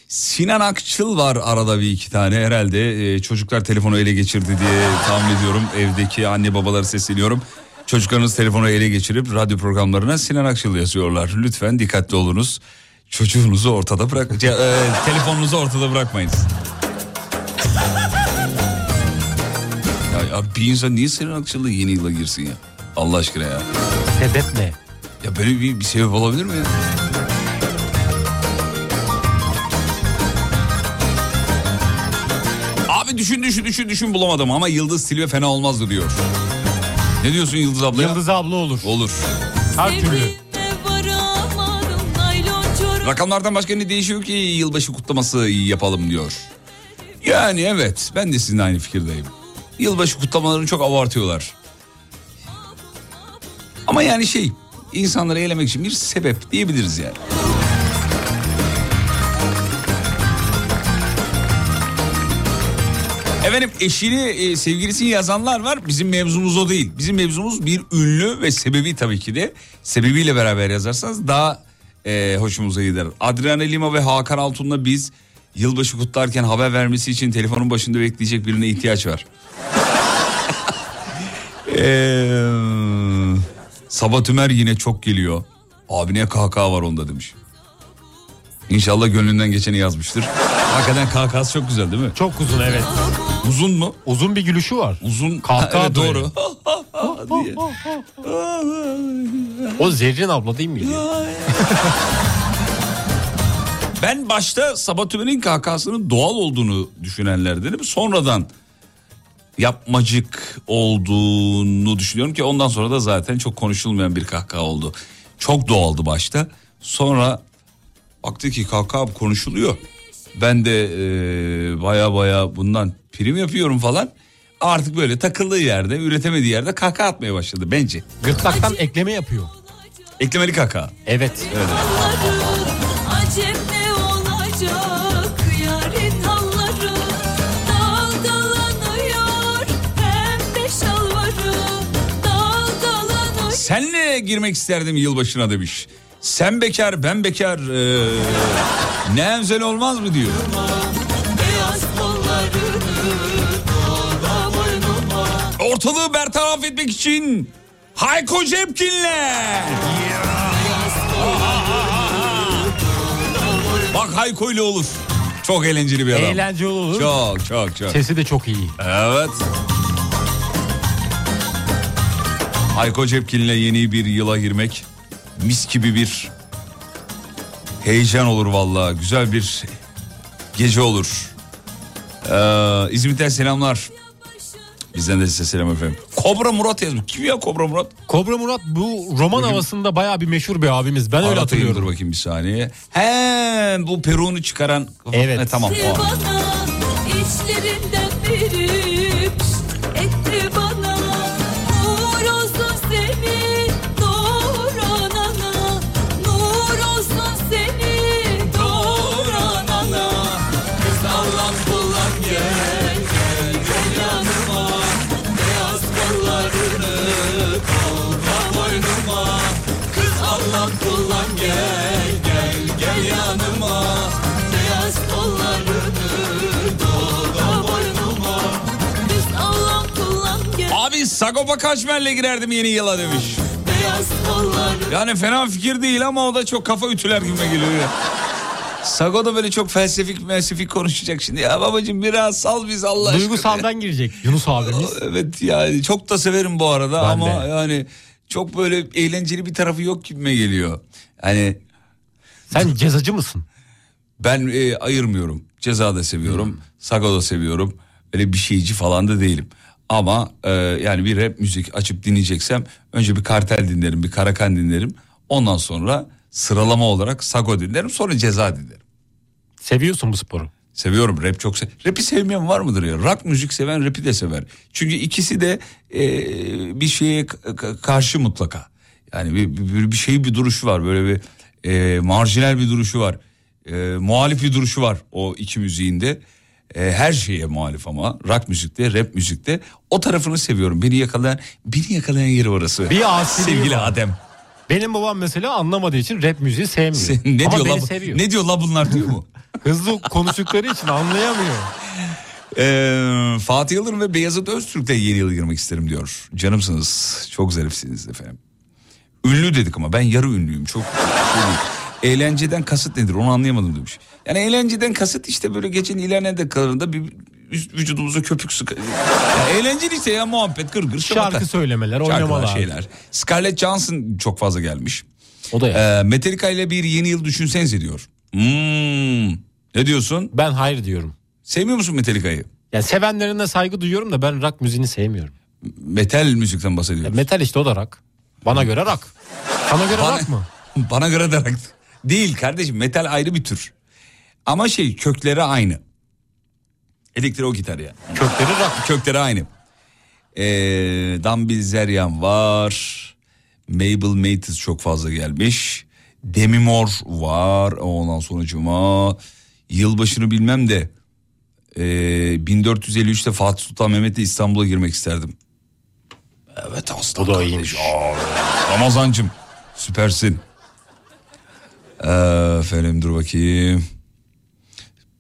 Sinan Akçıl var arada bir iki tane herhalde. Ee, çocuklar telefonu ele geçirdi diye tahmin ediyorum. Evdeki anne babaları sesleniyorum. Çocuklarınız telefonu ele geçirip radyo programlarına Sinan Akçıl yazıyorlar. Lütfen dikkatli olunuz. Çocuğunuzu ortada bırak, e, telefonunuzu ortada bırakmayınız. Ya, ya bir insan niye Sinan Akçıl'la yeni yıla girsin ya? Allah aşkına ya. Sebep ne? Ya böyle bir, bir sebep olabilir mi ya? Abi düşün düşün düşün düşün bulamadım ama Yıldız Tilbe fena olmazdı diyor. Ne diyorsun Yıldız abla? Yıldız abla olur. Olur. Her türlü. Rakamlardan başka ne değişiyor ki yılbaşı kutlaması yapalım diyor. Yani evet ben de sizinle aynı fikirdeyim. Yılbaşı kutlamalarını çok abartıyorlar. Ama yani şey insanları eğlemek için bir sebep diyebiliriz yani. Efendim eşini e, sevgilisini yazanlar var. Bizim mevzumuz o değil. Bizim mevzumuz bir ünlü ve sebebi tabii ki de. Sebebiyle beraber yazarsanız daha e, hoşumuza gider. Adriana Lima ve Hakan Altun'la biz yılbaşı kutlarken haber vermesi için telefonun başında bekleyecek birine ihtiyaç var. Eee Sabah Tümer yine çok geliyor. Abi ne kahkaha var onda demiş. İnşallah gönlünden geçeni yazmıştır. Hakikaten kahkahası çok güzel değil mi? Çok uzun evet. Uzun mu? Uzun bir gülüşü var. Uzun. Kahkaha Evet, böyle. doğru. O Zerrin abla değil miydi? Ben başta Sabah Tümer'in kahkahasının doğal olduğunu düşünenlerdenim. Sonradan yapmacık olduğunu düşünüyorum ki ondan sonra da zaten çok konuşulmayan bir kahkaha oldu. Çok doğaldı başta. Sonra baktı ki kahkaha konuşuluyor. Ben de e, baya baya bundan prim yapıyorum falan. Artık böyle takıldığı yerde, üretemediği yerde kahkaha atmaya başladı bence. Gırtlaktan ekleme yapıyor. Eklemeli kahkaha. Evet. Acem girmek isterdim yılbaşına demiş. Sen bekar ben bekar ee, ne emzel olmaz mı diyor. Ortalığı bertaraf etmek için Hayko Cepkin'le. Bak Hayko ile olur. Çok eğlenceli bir adam. Eğlenceli olur. Çok çok çok. Sesi de çok iyi. Evet. Hayko Cepkin'le yeni bir yıla girmek mis gibi bir heyecan olur vallahi. Güzel bir gece olur. Ee, İzmit'ten selamlar. Bizden de size selam efendim. Kobra Murat yazmış. Kim ya Kobra Murat? Kobra Murat bu roman havasında bayağı bir meşhur bir abimiz. Ben öyle Aratayım, hatırlıyorum. Dur bakayım bir saniye. He bu peruğunu çıkaran. Evet. He, tamam. o. bana içlerinden verip Sagopa Kajmer'le girerdim yeni yıla demiş. Yani fena fikir değil ama o da çok kafa ütüler gibi geliyor ya. Sago da böyle çok felsefik felsefik konuşacak şimdi. Ya babacığım biraz sal biz Allah aşkına. Duygusaldan girecek Yunus abimiz. Evet yani çok da severim bu arada Ben ama de. yani çok böyle eğlenceli bir tarafı yok gibime geliyor. Yani Sen cezacı mısın? ben e, ayırmıyorum. Ceza da seviyorum. Sago da seviyorum. Öyle bir şeyci falan da değilim. Ama e, yani bir rap müzik açıp dinleyeceksem önce bir kartel dinlerim, bir karakan dinlerim. Ondan sonra sıralama olarak Sago dinlerim, sonra ceza dinlerim. Seviyorsun bu sporu. Seviyorum rap çok se Rap'i sevmeyen var mıdır ya? Rock müzik seven rap'i de sever. Çünkü ikisi de e, bir şeye karşı mutlaka. Yani bir, bir, bir şey bir duruşu var. Böyle bir e, marjinal bir duruşu var. E, muhalif bir duruşu var o iki müziğinde. E, her şeye muhalif ama rock müzikte, rap müzikte o tarafını seviyorum. Beni yakalayan, beni yakalayan yeri orası. Bir asiliği Sevgili var. Adem. Benim babam mesela anlamadığı için rap müziği sevmiyor. Sen- ne Ama diyor beni la, seviyor. ne diyor la bunlar diyor mu? Hızlı konuştukları için anlayamıyor. Ee, Fatih Yıldırım ve Beyazıt Öztürk'le yeni yıla girmek isterim diyor. Canımsınız. Çok zarifsiniz efendim. Ünlü dedik ama ben yarı ünlüyüm. Çok. Eğlenceden kasıt nedir onu anlayamadım demiş. Yani eğlenceden kasıt işte böyle gecenin ilerleyen dakikalarında bir vücudumuza köpük sık. Ya eğlenceli işte ya muhabbet gırgır. şamata. Şarkı söylemeler, Şarkılar, oynamalar. şeyler. Scarlett Johansson çok fazla gelmiş. O da ya. Ee, Metallica ile bir yeni yıl düşünsenize diyor. Hmm. Ne diyorsun? Ben hayır diyorum. Sevmiyor musun Metallica'yı? Yani sevenlerine saygı duyuyorum da ben rock müziğini sevmiyorum. Metal müzikten Ya bahsediyoruz. metal işte o da rock. Bana göre rock. Sana göre Bana- rock mı? Bana göre de rock. Değil kardeşim metal ayrı bir tür. Ama şey kökleri aynı. Elektro gitar ya. Kökleri rock. Kökleri aynı. Ee, Dan Bilzeryan var. Mabel Matis çok fazla gelmiş. Demi Moore var. Ondan sonra cuma. Yılbaşını bilmem de. ee, 1453'te Fatih Sultan Mehmet'le İstanbul'a girmek isterdim. Evet aslan O da iyiymiş. Aa, Ramazancım süpersin. Ee, efendim dur bakayım.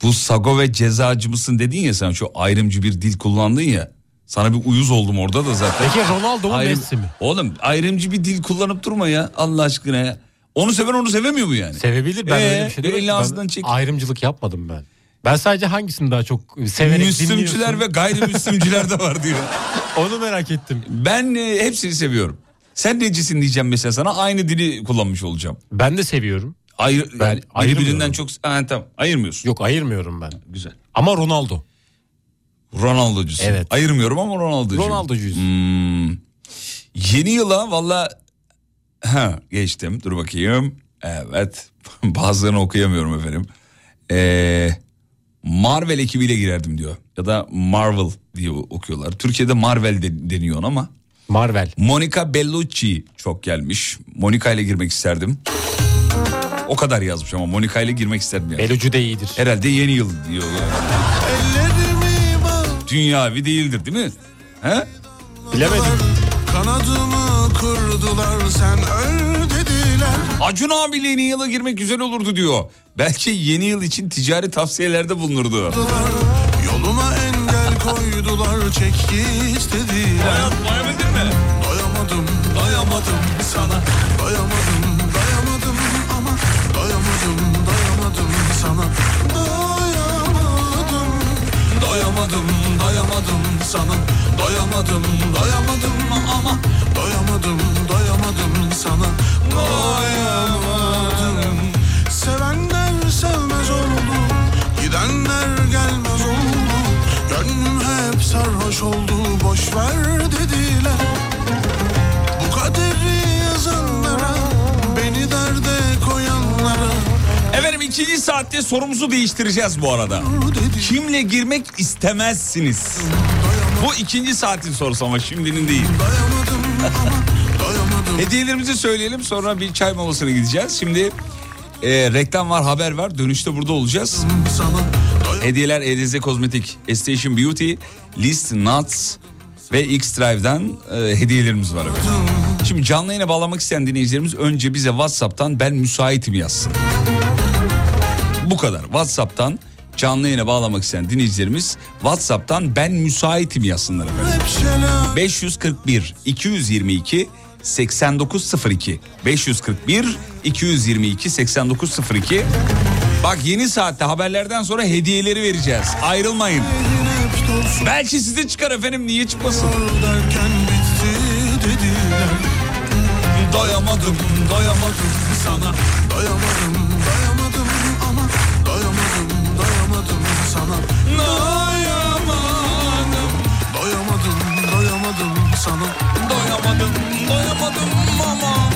Bu sago ve cezacı mısın dedin ya sen şu ayrımcı bir dil kullandın ya. Sana bir uyuz oldum orada da zaten. Peki Ronaldo mu Ayrım- Messi mi? Oğlum ayrımcı bir dil kullanıp durma ya Allah aşkına ya. Onu seven onu sevemiyor mu yani? Sevebilir ben Ee, öyle bir şey demedim. elini Ben çek. Ayrımcılık yapmadım ben. Ben sadece hangisini daha çok severek Müslümcüler ve gayrimüslimciler de var diyor. Onu merak ettim. Ben e, hepsini seviyorum. Sen necisin diyeceğim mesela sana aynı dili kullanmış olacağım. Ben de seviyorum. Ayrı, Ben yani biri ayırmıyorum. birinden çok... Ha, tamam ayırmıyorsun. Yok ayırmıyorum ben. Güzel. Ama Ronaldo. Ronaldo'cusun. Evet. Ayırmıyorum ama Ronaldo'cuyum. Ronaldo'cuyuz. Hmm. Yeni yıla valla... Ha, geçtim dur bakayım. Evet bazılarını okuyamıyorum efendim. Ee, Marvel ekibiyle girerdim diyor. Ya da Marvel diye okuyorlar. Türkiye'de Marvel de, deniyor ama. Marvel. Monica Bellucci çok gelmiş. Monica ile girmek isterdim. O kadar yazmış ama Monica ile girmek isterdim yani. Belucu da iyidir. Herhalde yeni yıl diyor yani. Ellerimi bağ Dünyavi değildir değil mi? He? Bilemedim. Kanadımı kurdular sen öl dediler Acun abiyle yeni yıla girmek güzel olurdu diyor. Belki yeni yıl için ticari tavsiyelerde bulunurdu. Yoluma engel koydular çek mi? Doyamadım doyamadım sana doyamadım sana Doyamadım Doyamadım doyamadım sana. Doyamadım doyamadım ama. Doyamadım doyamadım sana. Doyamadım. Sevenler sevmez oldu Gidenler gelmez oldu. Gönlüm hep sarhoş oldu Boş ver ikinci saatte sorumuzu değiştireceğiz bu arada. Kimle girmek istemezsiniz? Bu ikinci saatin sorusu ama şimdinin değil. Hediyelerimizi söyleyelim sonra bir çay molasına gideceğiz. Şimdi e, reklam var haber var dönüşte burada olacağız. Hediyeler Edize Kozmetik, Station Beauty, List Nuts ve X-Drive'dan e, hediyelerimiz var efendim. Şimdi canlı yayına bağlamak isteyen dinleyicilerimiz önce bize WhatsApp'tan ben müsaitim yazsın. Bu kadar. WhatsApp'tan canlı yayına bağlamak isteyen dinleyicilerimiz WhatsApp'tan ben müsaitim yazsınlar efendim. 541 222 8902 541 222 8902 Bak yeni saatte haberlerden sonra hediyeleri vereceğiz. Ayrılmayın. Belki size çıkar efendim niye çıkmasın? Doyamadım, doyamadım sana. Doyamadım sana doyamadım, doyamadım ama.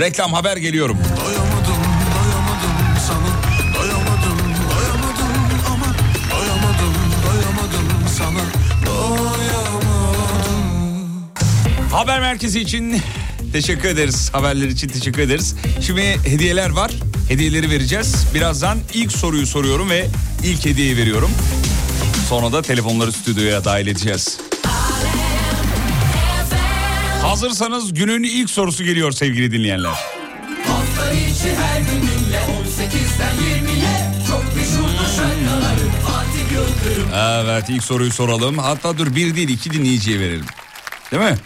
Reklam haber geliyorum. Doyamadım doyamadım sana Doyamadım doyamadım ama Doyamadım doyamadım sana Doyamadım Haber merkezi için teşekkür ederiz. Haberler için teşekkür ederiz. Şimdi hediyeler var. Hediyeleri vereceğiz. Birazdan ilk soruyu soruyorum ve ilk hediyeyi veriyorum. Sonra da telefonları stüdyoya dahil edeceğiz. Hazırsanız günün ilk sorusu geliyor sevgili dinleyenler. Hafta içi her gün dinle 18'den 20'ye Çok meşhurdur şarkıları Fatih Yıldırım Evet ilk soruyu soralım. Hatta dur bir değil iki dinleyiciye verelim. Değil mi?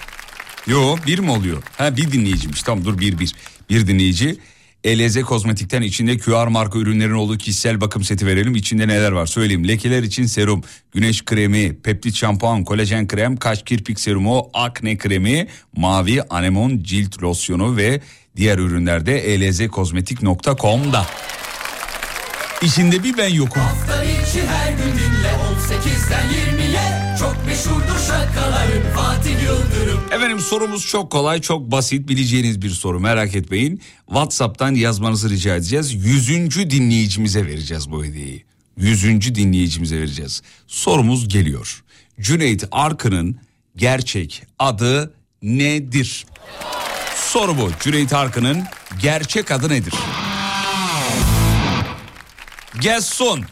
Yo bir mi oluyor? Ha bir dinleyiciymiş. Tamam dur bir bir. Bir dinleyici. ELZ Kozmetik'ten içinde QR marka ürünlerin olduğu kişisel bakım seti verelim. İçinde neler var söyleyeyim. Lekeler için serum, güneş kremi, peptit şampuan, kolajen krem, kaş kirpik serumu, akne kremi, mavi anemon cilt losyonu ve diğer ürünlerde elzkozmetik.com'da. İçinde bir ben yokum. Hafta içi her gün dinle 18'den 20'ye Çok meşhurdur şarkıları Fatih Yıldırım Efendim sorumuz çok kolay, çok basit, bileceğiniz bir soru merak etmeyin. WhatsApp'tan yazmanızı rica edeceğiz. Yüzüncü dinleyicimize vereceğiz bu hediyeyi. Yüzüncü dinleyicimize vereceğiz. Sorumuz geliyor. Cüneyt Arkın'ın gerçek adı nedir? Soru bu. Cüneyt Arkın'ın gerçek adı nedir? Gelsin.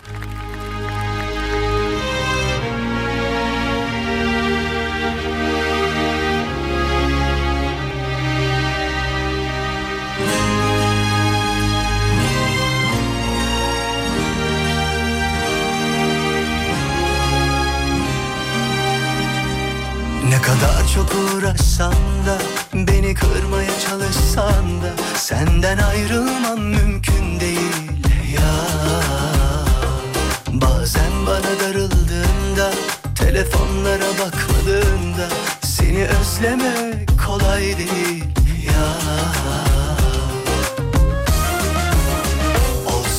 Kadar çok uğraşsan da Beni kırmaya çalışsan da Senden ayrılmam mümkün değil ya. Bazen bana darıldığında Telefonlara bakmadığında Seni özlemek kolay değil ya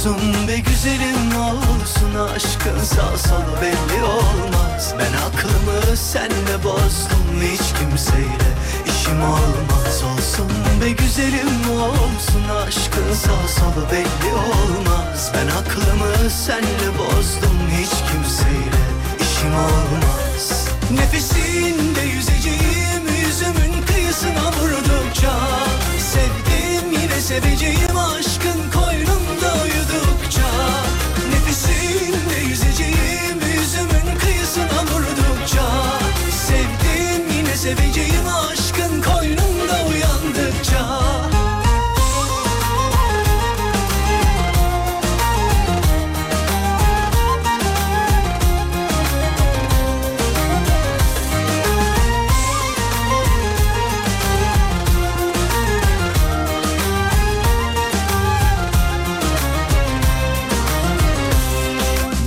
Olsun be güzelim olsun aşkın? Sağ solu belli olmaz. Ben aklımı senle bozdum hiç kimseyle işim olmaz. Olsun be güzelim olsun aşkın? Sağ solu belli olmaz. Ben aklımı senle bozdum hiç kimseyle işim olmaz. Nefesinde yüzeceğim yüzümün kıyısına vurdukça Sevdim yine seveceğim aşkın koynunda seveceğim aşkın koynunda uyandıkça.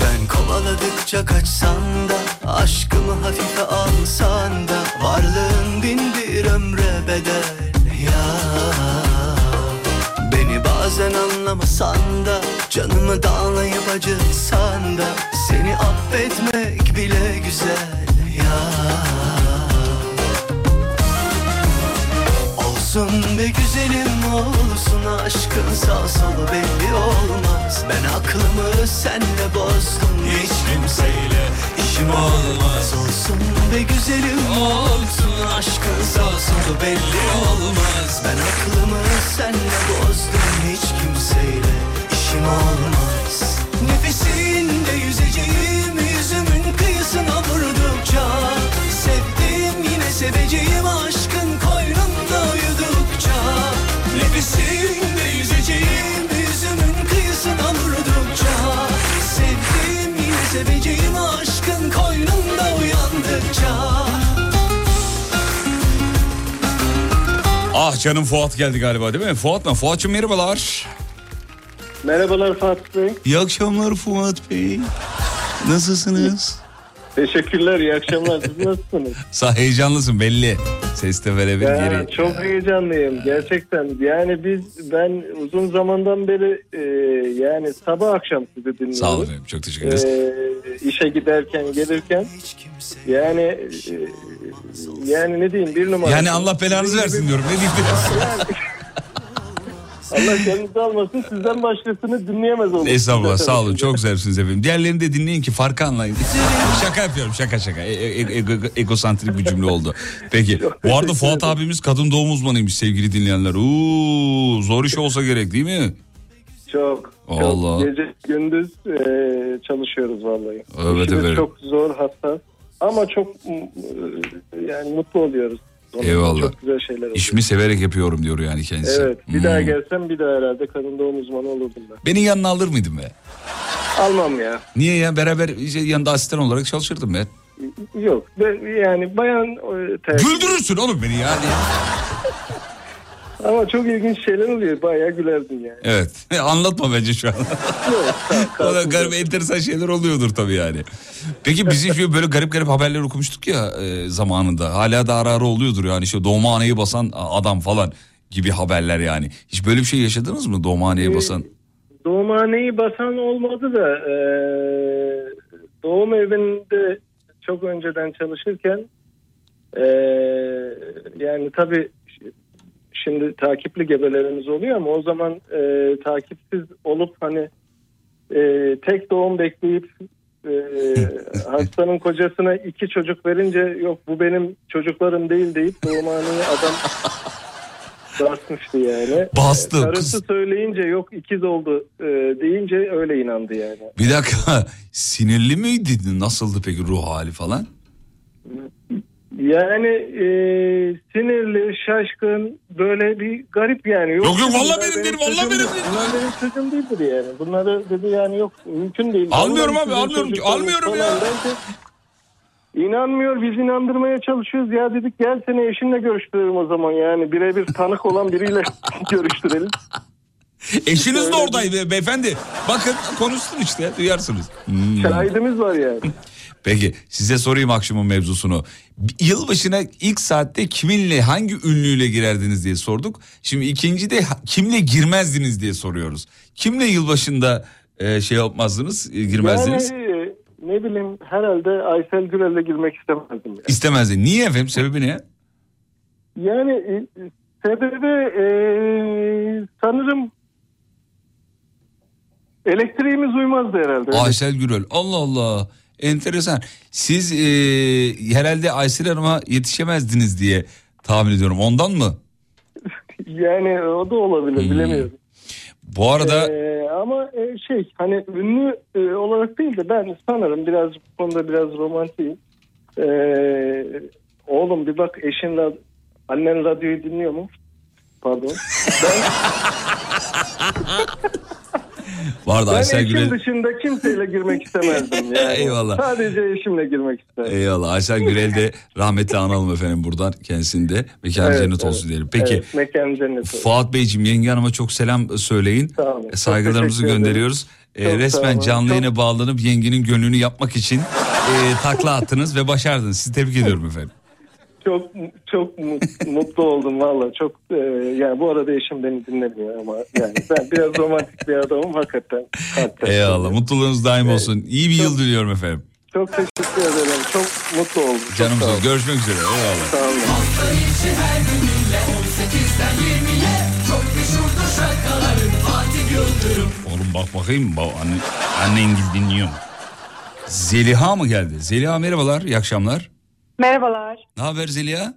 Ben kovaladıkça kaçsan da Aşkımı hafife alsan anlamasan da Canımı dağlayıp acıtsan da Seni affetmek bile güzel ya Olsun be güzelim olsun. Aşkın sağ solu belli olmaz. Ben aklımı senle bozdum. Hiç kimseyle işim olmaz. Olsun be güzelim olsun. Aşkın sağ solu belli olmaz. Ben aklımı senle bozdum. Hiç kimseyle işim olmaz. Nefesinde yüzeceğim yüzümün kıyısına vurdukça Sevdim yine seveceğim aşkın Ah canım Fuat geldi galiba değil mi? Fuat mı? Fuat'cığım merhabalar. Merhabalar Fatih Bey. İyi akşamlar Fuat Bey. Nasılsınız? Teşekkürler, iyi akşamlar. Siz nasılsınız? Sağ heyecanlısın belli. Ses de verebil Ya, geri. çok heyecanlıyım gerçekten. Yani biz ben uzun zamandan beri e, yani sabah akşam sizi dinliyorum. Sağ olun efendim çok teşekkür ederiz. E, işe giderken gelirken yani e, yani ne diyeyim bir numara. Yani Allah belanızı versin diyorum. Ne diyeyim? Allah canınızı almasın sizden başkasını dinleyemez oldum. Estağfurullah sağ olun çok güzelsiniz efendim. Diğerlerini de dinleyin ki farkı anlayın. şaka yapıyorum şaka şaka. E- e- e- ego- egosantrik bir cümle oldu. Peki bu arada Fuat abimiz kadın doğum uzmanıymış sevgili dinleyenler. Uuu zor iş olsa gerek değil mi? Çok. Allah. Çok gece gündüz e, çalışıyoruz vallahi. Evet, İşimiz evet. çok zor hassas ama çok e, yani mutlu oluyoruz. Ondan Eyvallah. Çok güzel şeyler oluyor. İşimi severek yapıyorum diyor yani kendisi. Evet bir Hmm. daha gelsem bir daha herhalde kadın doğum uzmanı olurdum ben. Beni yanına alır mıydın be? Almam ya. Niye ya beraber işte yanında asistan olarak çalışırdım ben. Yok ben, yani bayan e, tercih. Güldürürsün oğlum beni yani. Ama çok ilginç şeyler oluyor bayağı gülerdim yani. Evet anlatma bence şu an. Yok, o da garip enteresan şeyler oluyordur tabii yani. Peki biz hiç böyle garip garip haberler okumuştuk ya e, zamanında. Hala da ara ara oluyordur yani işte doğumhaneyi basan adam falan gibi haberler yani. Hiç böyle bir şey yaşadınız mı doğumhaneyi basan? Doğumhaneyi basan olmadı da e, doğum evinde çok önceden çalışırken e, yani tabii şimdi takipli gebelerimiz oluyor ama o zaman e, takipsiz olup hani e, tek doğum bekleyip e, hastanın kocasına iki çocuk verince yok bu benim çocuklarım değil deyip doğumhaneye adam basmıştı yani. Bastı, Karısı kız- söyleyince yok ikiz oldu e, deyince öyle inandı yani. Bir dakika sinirli miydi? Nasıldı peki ruh hali falan? Yani e, sinirli, şaşkın, böyle bir garip yani. Yok, yok, bunlar vallahi benim değil, çocuğum benim değil. Bunlar benim çocuğum değildir yani. Bunları dedi yani yok mümkün değil. Almıyorum Vallahi abi, almıyorum ki, almıyorum ya. derken, İnanmıyor biz inandırmaya çalışıyoruz ya dedik gel seni eşinle görüştürelim o zaman yani birebir tanık olan biriyle görüştürelim. Eşiniz de oradaydı beyefendi. Bakın konuşsun işte duyarsınız. Hmm. Şahidimiz var yani. Peki size sorayım akşamın mevzusunu. Yılbaşına ilk saatte kiminle hangi ünlüyle girerdiniz diye sorduk. Şimdi ikinci de kimle girmezdiniz diye soruyoruz. Kimle yılbaşında e, şey yapmazdınız e, girmezdiniz? Yani e, ne bileyim herhalde Aysel Gürel'le girmek istemezdim. Yani. İstemezdiniz. Niye efendim sebebi ne? Yani e, sebebi e, sanırım elektriğimiz uymazdı herhalde. Aysel Gürel. Allah Allah. Enteresan. Siz e, herhalde Aysel Hanım'a yetişemezdiniz diye tahmin ediyorum. Ondan mı? Yani o da olabilir Hmm. bilemiyorum. Bu arada E, ama e, şey hani ünlü e, olarak değil de ben sanırım biraz bu konuda biraz romantiyim. E, oğlum bir bak eşin annen radyoyu dinliyor mu? Pardon. Ben, arada ben Aysel Gürel dışında kimseyle girmek istemezdim. Yani. Eyvallah. Sadece eşimle girmek isterdim. Eyvallah. Aysel Gürel de rahmetli analım efendim buradan kendisini de. Mekanı Evet, cennet evet. olsun diyelim. Peki Evet, mekan cennet olsun. Fuat Beyciğim yenge hanıma çok selam söyleyin. E, Saygılarımızı gönderiyoruz. E, resmen olun. canlı yayına bağlanıp yengenin gönlünü yapmak için e, takla attınız ve başardınız. Sizi tebrik ediyorum efendim. Çok çok mu- mutlu oldum valla. Çok e, yani bu arada eşim beni dinlemiyor ama yani ben biraz romantik bir adamım hakikaten. hakikaten. Eyvallah. Mutluluğunuz daim olsun. İyi bir yıl diliyorum efendim. Çok teşekkür ederim. Çok mutlu oldum. Çok sağ Canımsınız. Görüşmek üzere. Eyvallah. Sağ olun. Hafta içi her gününle 18'den 20'ye Çok meşhurdur şarkıları Fatih Yıldırım Oğlum bak bakayım. Bak, anne, annen gibi dinliyorum. Zeliha mı geldi? Zeliha merhabalar. İyi akşamlar. Merhabalar. Ne haber Zeliha?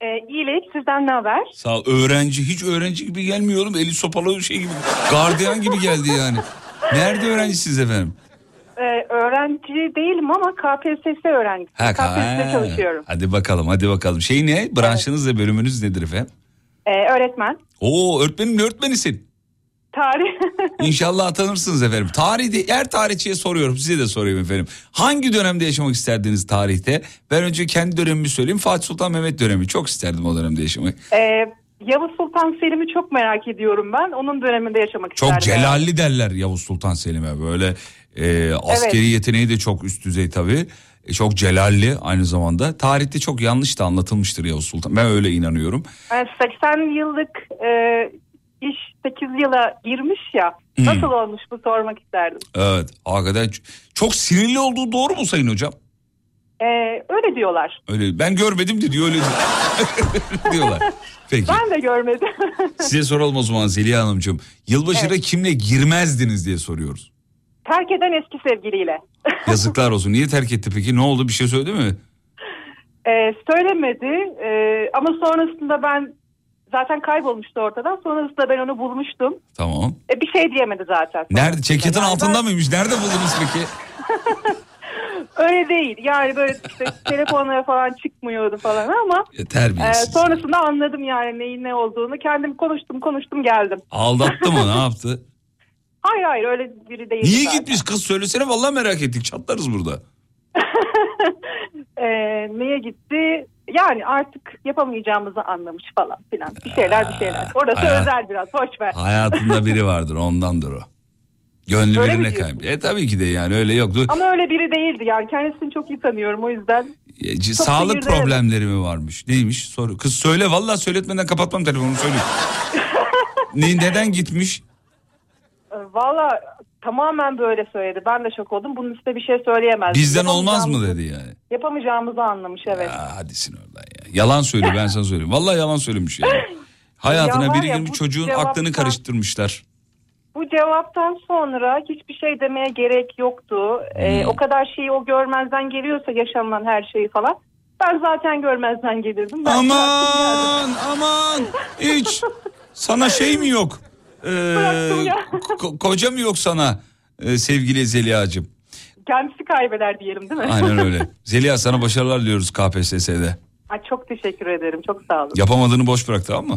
Ee, iyilik sizden ne haber? Sağ ol. Öğrenci. Hiç öğrenci gibi gelmiyor oğlum. Eli sopalı şey gibi. Gardiyan gibi geldi yani. Nerede öğrencisiniz efendim? Ee, öğrenci değilim ama KPSS öğrencisi. Ha, KPSS'de çalışıyorum. Hadi bakalım hadi bakalım. Şey ne? Branşınız ve bölümünüz nedir efendim? Ee, öğretmen. Oo öğretmenim öğretmenisin? Tarih. İnşallah atanırsınız efendim. Tarihte her tarihçiye soruyorum size de sorayım efendim. Hangi dönemde yaşamak isterdiniz tarihte? Ben önce kendi dönemimi söyleyeyim. Fatih Sultan Mehmet dönemi. Çok isterdim o dönemde yaşamayı. Ee, Yavuz Sultan Selim'i çok merak ediyorum ben. Onun döneminde yaşamak Çok isterdim. celalli derler Yavuz Sultan Selim'e. Böyle e, askeri Evet. yeteneği de çok üst düzey tabii. E, çok celalli aynı zamanda. Tarihte çok yanlış da anlatılmıştır Yavuz Sultan. Ben öyle inanıyorum. Yani 80 yıllık e, iş 8 yıla girmiş ya. Hmm. Nasıl olmuş bu sormak isterdim. Evet hakikaten çok sinirli olduğu doğru mu Sayın Hocam? Ee, öyle diyorlar. Öyle ben görmedim de diyor öyle diyorlar. Peki Ben de görmedim. size soralım o zaman Zeliha Hanımcığım. Yılbaşına kimle girmezdiniz diye soruyoruz. Terk eden eski sevgiliyle. Yazıklar olsun. Niye terk etti peki? Ne oldu bir şey söyledi mi? Ee, söylemedi Ee, ama sonrasında ben zaten kaybolmuştu ortadan. Sonrasında ben onu bulmuştum. Tamam. E, bir şey diyemedi zaten. Nerede? Ceketin Yani altında ben- mıymış? Nerede buldunuz peki? Öyle değil. Yani böyle işte telefonlara falan çıkmıyordu falan ama E, e, sonrasında anladım yani neyin ne olduğunu. Kendim konuştum konuştum geldim. Aldattı mı? Ne yaptı? Hayır hayır öyle biri değil. Niye gitmiş kız söylesene vallahi merak ettik çatlarız burada. Ee, neye gitti? Yani artık yapamayacağımızı anlamış falan filan. Bir şeyler bir şeyler. Orası hayat- özel biraz boş ver. Hayatında biri vardır ondandır o. Gönlü Öyle birine kaymış. E tabii ki de yani öyle yoktu. Ama öyle biri değildi yani kendisini çok iyi tanıyorum o yüzden. E, c- Sağlık problemleri mi varmış? Neymiş? Soru. Kız söyle vallahi söyletmeden kapatmam telefonu söyle. ne, neden gitmiş? Valla tamamen böyle söyledi. Ben de şok oldum. Bunun üstüne bir şey söyleyemez. Bizden olmaz mı dedi yani. Yapamayacağımızı anlamış evet. Ya hadisin oradan ya. Yalan söylüyor ben sana söyleyeyim. Vallahi yalan söylemiş yani. Hayatına Ya biri girmiş çocuğun cevaptan- aklını karıştırmışlar. Bu cevaptan sonra hiçbir şey demeye gerek yoktu. Ee, Hmm. o kadar şeyi o görmezden geliyorsa yaşanılan her şeyi falan. Ben zaten görmezden gelirdim. Ben Aman aman hiç sana şey mi yok? Ee, ko- koca mı yok sana ee, sevgili Zeliha'cığım? Kendisi kaybeder diyelim değil mi? Aynen öyle. Zeliha sana başarılar diliyoruz KPSS'de. Ay, çok teşekkür ederim. Çok sağ olun. Yapamadığını boş bırak tamam mı?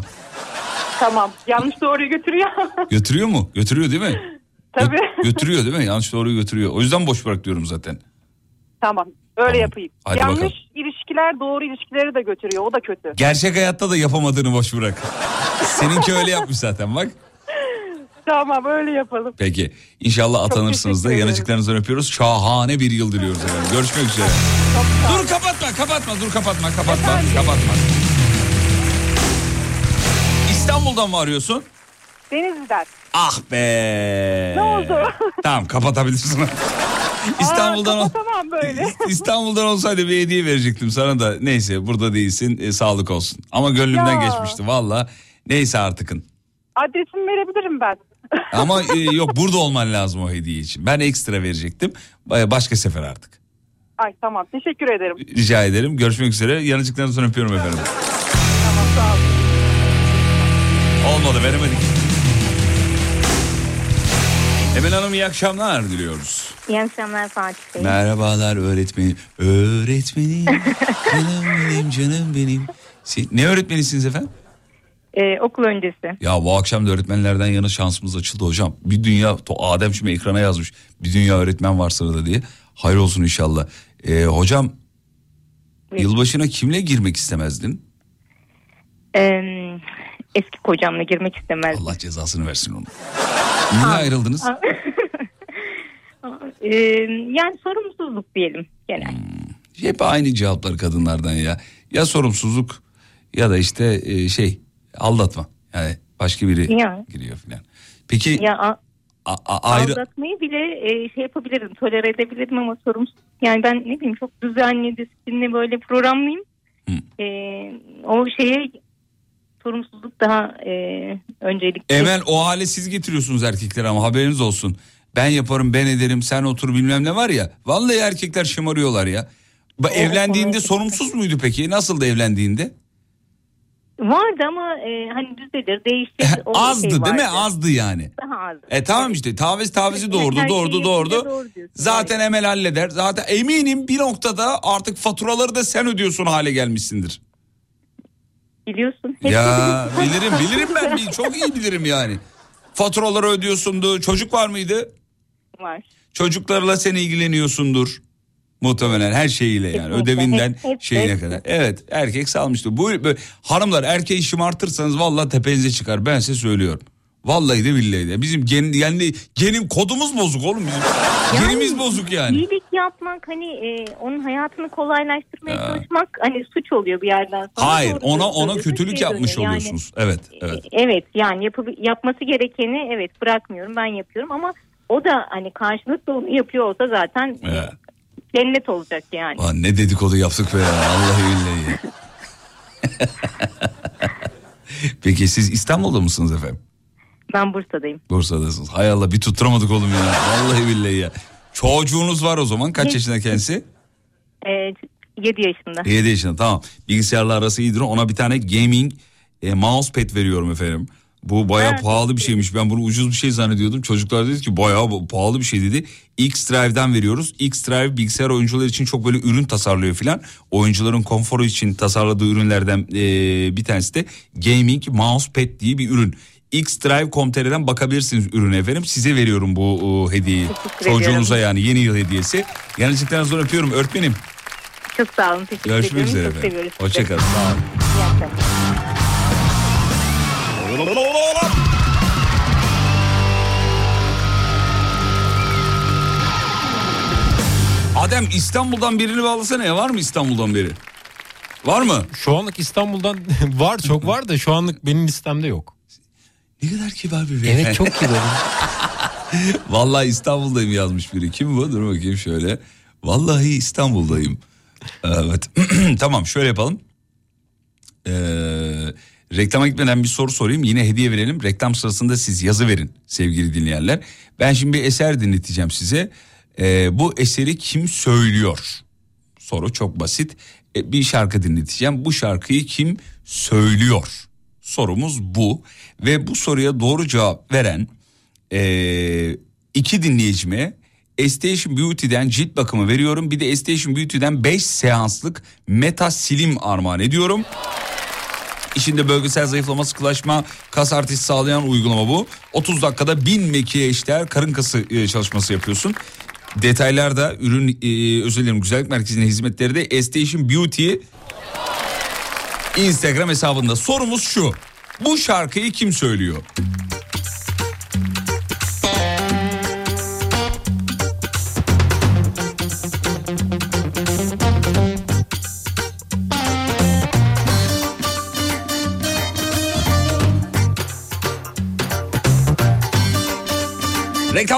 Tamam. Yanlış doğruyu götürüyor. Götürüyor mu? Götürüyor değil mi? Tabii. Götürüyor değil mi? Yanlış doğruyu götürüyor. O yüzden boş bırak diyorum zaten. tamam. Öyle Tamam. yapayım. Hadi Yanlış bakalım. ilişkiler doğru ilişkileri de götürüyor. O da kötü. Gerçek hayatta da yapamadığını boş bırak. Seninki öyle yapmış zaten bak. Tamam öyle yapalım. Peki inşallah atanırsınız da yanıcıklarınızdan öpüyoruz. Şahane bir yıl diliyoruz efendim. Görüşmek üzere. Dur kapatma kapatma dur kapatma kapatma kapatma. İstanbul'dan mı arıyorsun? Denizli'den. Ah be. Ne oldu? Tamam kapatabilirsin. İstanbul'dan Aa, ol- kapatamam böyle. İstanbul'dan olsaydı bir hediye verecektim sana da. Neyse burada değilsin. e, sağlık olsun. Ama gönlümden Ya. geçmişti valla. Neyse artıkın. Adresimi verebilirim ben. Ama e, yok burada olman lazım o hediye için. Ben ekstra verecektim. Ba- Başka sefer artık. Ay tamam teşekkür ederim. Rica ederim. Görüşmek üzere. Yanıcıklarınızdan sonra öpüyorum efendim. Tamam sağ olun. Olmadı veremedik. Emel Hanım iyi akşamlar diliyoruz. İyi akşamlar Fatih Bey. Merhabalar öğretmenim. Öğretmenim. canım benim canım benim. Siz- ne öğretmenisiniz efendim? Ee, okul öncesi. Ya bu akşam da öğretmenlerden yana şansımız açıldı hocam. Bir dünya Adem şimdi ekrana yazmış. Bir dünya öğretmen var sırada diye. Hayır olsun inşallah. Ee, hocam yılbaşına kimle girmek istemezdin? Ee, eski kocamla girmek istemezdim. Allah cezasını versin onu. Niye ayrıldınız? Ee, yani sorumsuzluk diyelim genel. Hep aynı cevaplar kadınlardan ya. Ya sorumsuzluk ya da işte e, şey aldatma. Yani başka biri Ya. giriyor filan. Peki Ya a- a- a- ayrı aldatmayı bile e, şey yapabilirim, tolere edebilirim ama sorumsuz. Yani ben ne bileyim çok düzenli, disiplinli böyle programlıyım. Ee, o şeye sorumsuzluk daha e, öncelikli. Emel o hale siz getiriyorsunuz erkekler ama haberiniz olsun. Ben yaparım ben ederim sen otur bilmem ne var ya. Vallahi erkekler şımarıyorlar ya. Ba- evlendiğinde sorumsuz muydu peki? Nasıldı evlendiğinde? Vardı ama e, hani düzelir, değişir. o Azdı şey değil mi? Azdı yani. Daha azdı. E tamam işte taviz tavizi doğurdu Her doğurdu doğurdu. doğru. Zaten Emel halleder. Zaten eminim bir noktada artık faturaları da sen ödüyorsun hale gelmişsindir. Biliyorsun. Hep Ya bilirim bilirim ben çok iyi bilirim yani. Faturaları ödüyorsundur. Çocuk var mıydı? Var. Çocuklarla sen ilgileniyorsundur. Muhtemelen her şeyiyle yani Kesinlikle. ödevinden Hep- hep- şeyine hep. kadar. Evet erkek salmıştır. Bu böyle- hanımlar erkeği şımartırsanız vallahi tepenize çıkar ben size söylüyorum. Vallahi de billahi de. Bizim gen, yani genim kodumuz bozuk oğlum bizim. Genimiz bozuk yani. İyilik yapmak hani e, onun hayatını kolaylaştırmaya çalışmak hani suç oluyor bir yerden sonra. Hayır Doğru ona ona kötülük şey yapmış dönüyor. Yani, oluyorsunuz. Evet evet. evet yani yapı- yapması gerekeni evet bırakmıyorum ben yapıyorum ama o da hani karşılıklı onu yapıyor olsa zaten Evet. Cennet olacak yani. Lan ne dedikodu yaptık be ya Vallahi billahi. Peki siz İstanbul'da mısınız efendim? Ben Bursa'dayım. Bursa'dasınız. Hay Allah bir tutturamadık oğlum ya. Vallahi billahi ya. Çocuğunuz var o zaman. Kaç yaşında kendisi? E, 7 yaşında. 7 yaşında tamam. Bilgisayarla arası iyidir. Ona bir tane gaming e, mousepad veriyorum efendim. Bu bayağı Ha, pahalı bir şeymiş. Ben bunu ucuz bir şey zannediyordum. Çocuklar dedi ki bayağı bu- pahalı bir şey dedi. X-Drive'den veriyoruz. X-Drive bilgisayar oyuncuları için çok böyle ürün tasarlıyor filan. Oyuncuların konforu için tasarladığı ürünlerden e, bir tanesi de gaming mousepad diye bir ürün. X-Drive.com.tr'den bakabilirsiniz ürüne efendim. Size veriyorum bu o, hediyeyi. Çocuğunuza yani yeni yıl hediyesi. Gerçekten sonra öpüyorum öğretmenim. Çok sağ olun. Teşekkür Görüşmek ederim. üzere Çok seviyoruz. Hoşçakalın. Sağ olun. İyi akşamlar. Adem İstanbul'dan birini bağlasana ya var mı İstanbul'dan biri? Var mı? Şu anlık İstanbul'dan var çok var da şu anlık benim listemde yok. Ne kadar kibar bir Evet çok kibarım. Vallahi İstanbul'dayım yazmış biri. Kim bu? Dur bakayım şöyle. Vallahi İstanbul'dayım. Evet. tamam şöyle yapalım. Ee, reklama gitmeden bir soru sorayım. Yine hediye verelim. Reklam sırasında siz yazı verin sevgili dinleyenler. Ben şimdi bir eser dinleteceğim size. Ee, bu eseri kim söylüyor? Soru çok basit. Ee, bir şarkı dinleteceğim. Bu şarkıyı kim söylüyor? Sorumuz bu. Ve bu soruya doğru cevap veren ee, iki dinleyicime Estation Beauty'den cilt bakımı veriyorum. Bir de Estation Beauty'den 5 seanslık meta silim armağan ediyorum. İçinde bölgesel zayıflama, sıkılaşma, kas artışı sağlayan uygulama bu. 30 dakikada 1000 mekiğe eşdeğer karın kası e, çalışması yapıyorsun. Detaylar da ürün e, dilerim güzellik merkezinin hizmetleri de Estation Beauty Instagram hesabında. Sorumuz şu. Bu şarkıyı kim söylüyor?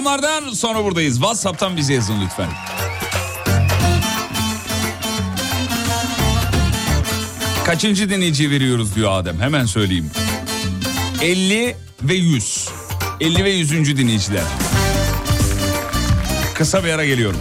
Reklamlardan sonra buradayız. WhatsApp'tan bize yazın lütfen. Kaçıncı dinleyiciyi veriyoruz diyor Adem. Hemen söyleyeyim. 50 ve 100. 50 ve 100. dinleyiciler. Kısa bir ara geliyorum.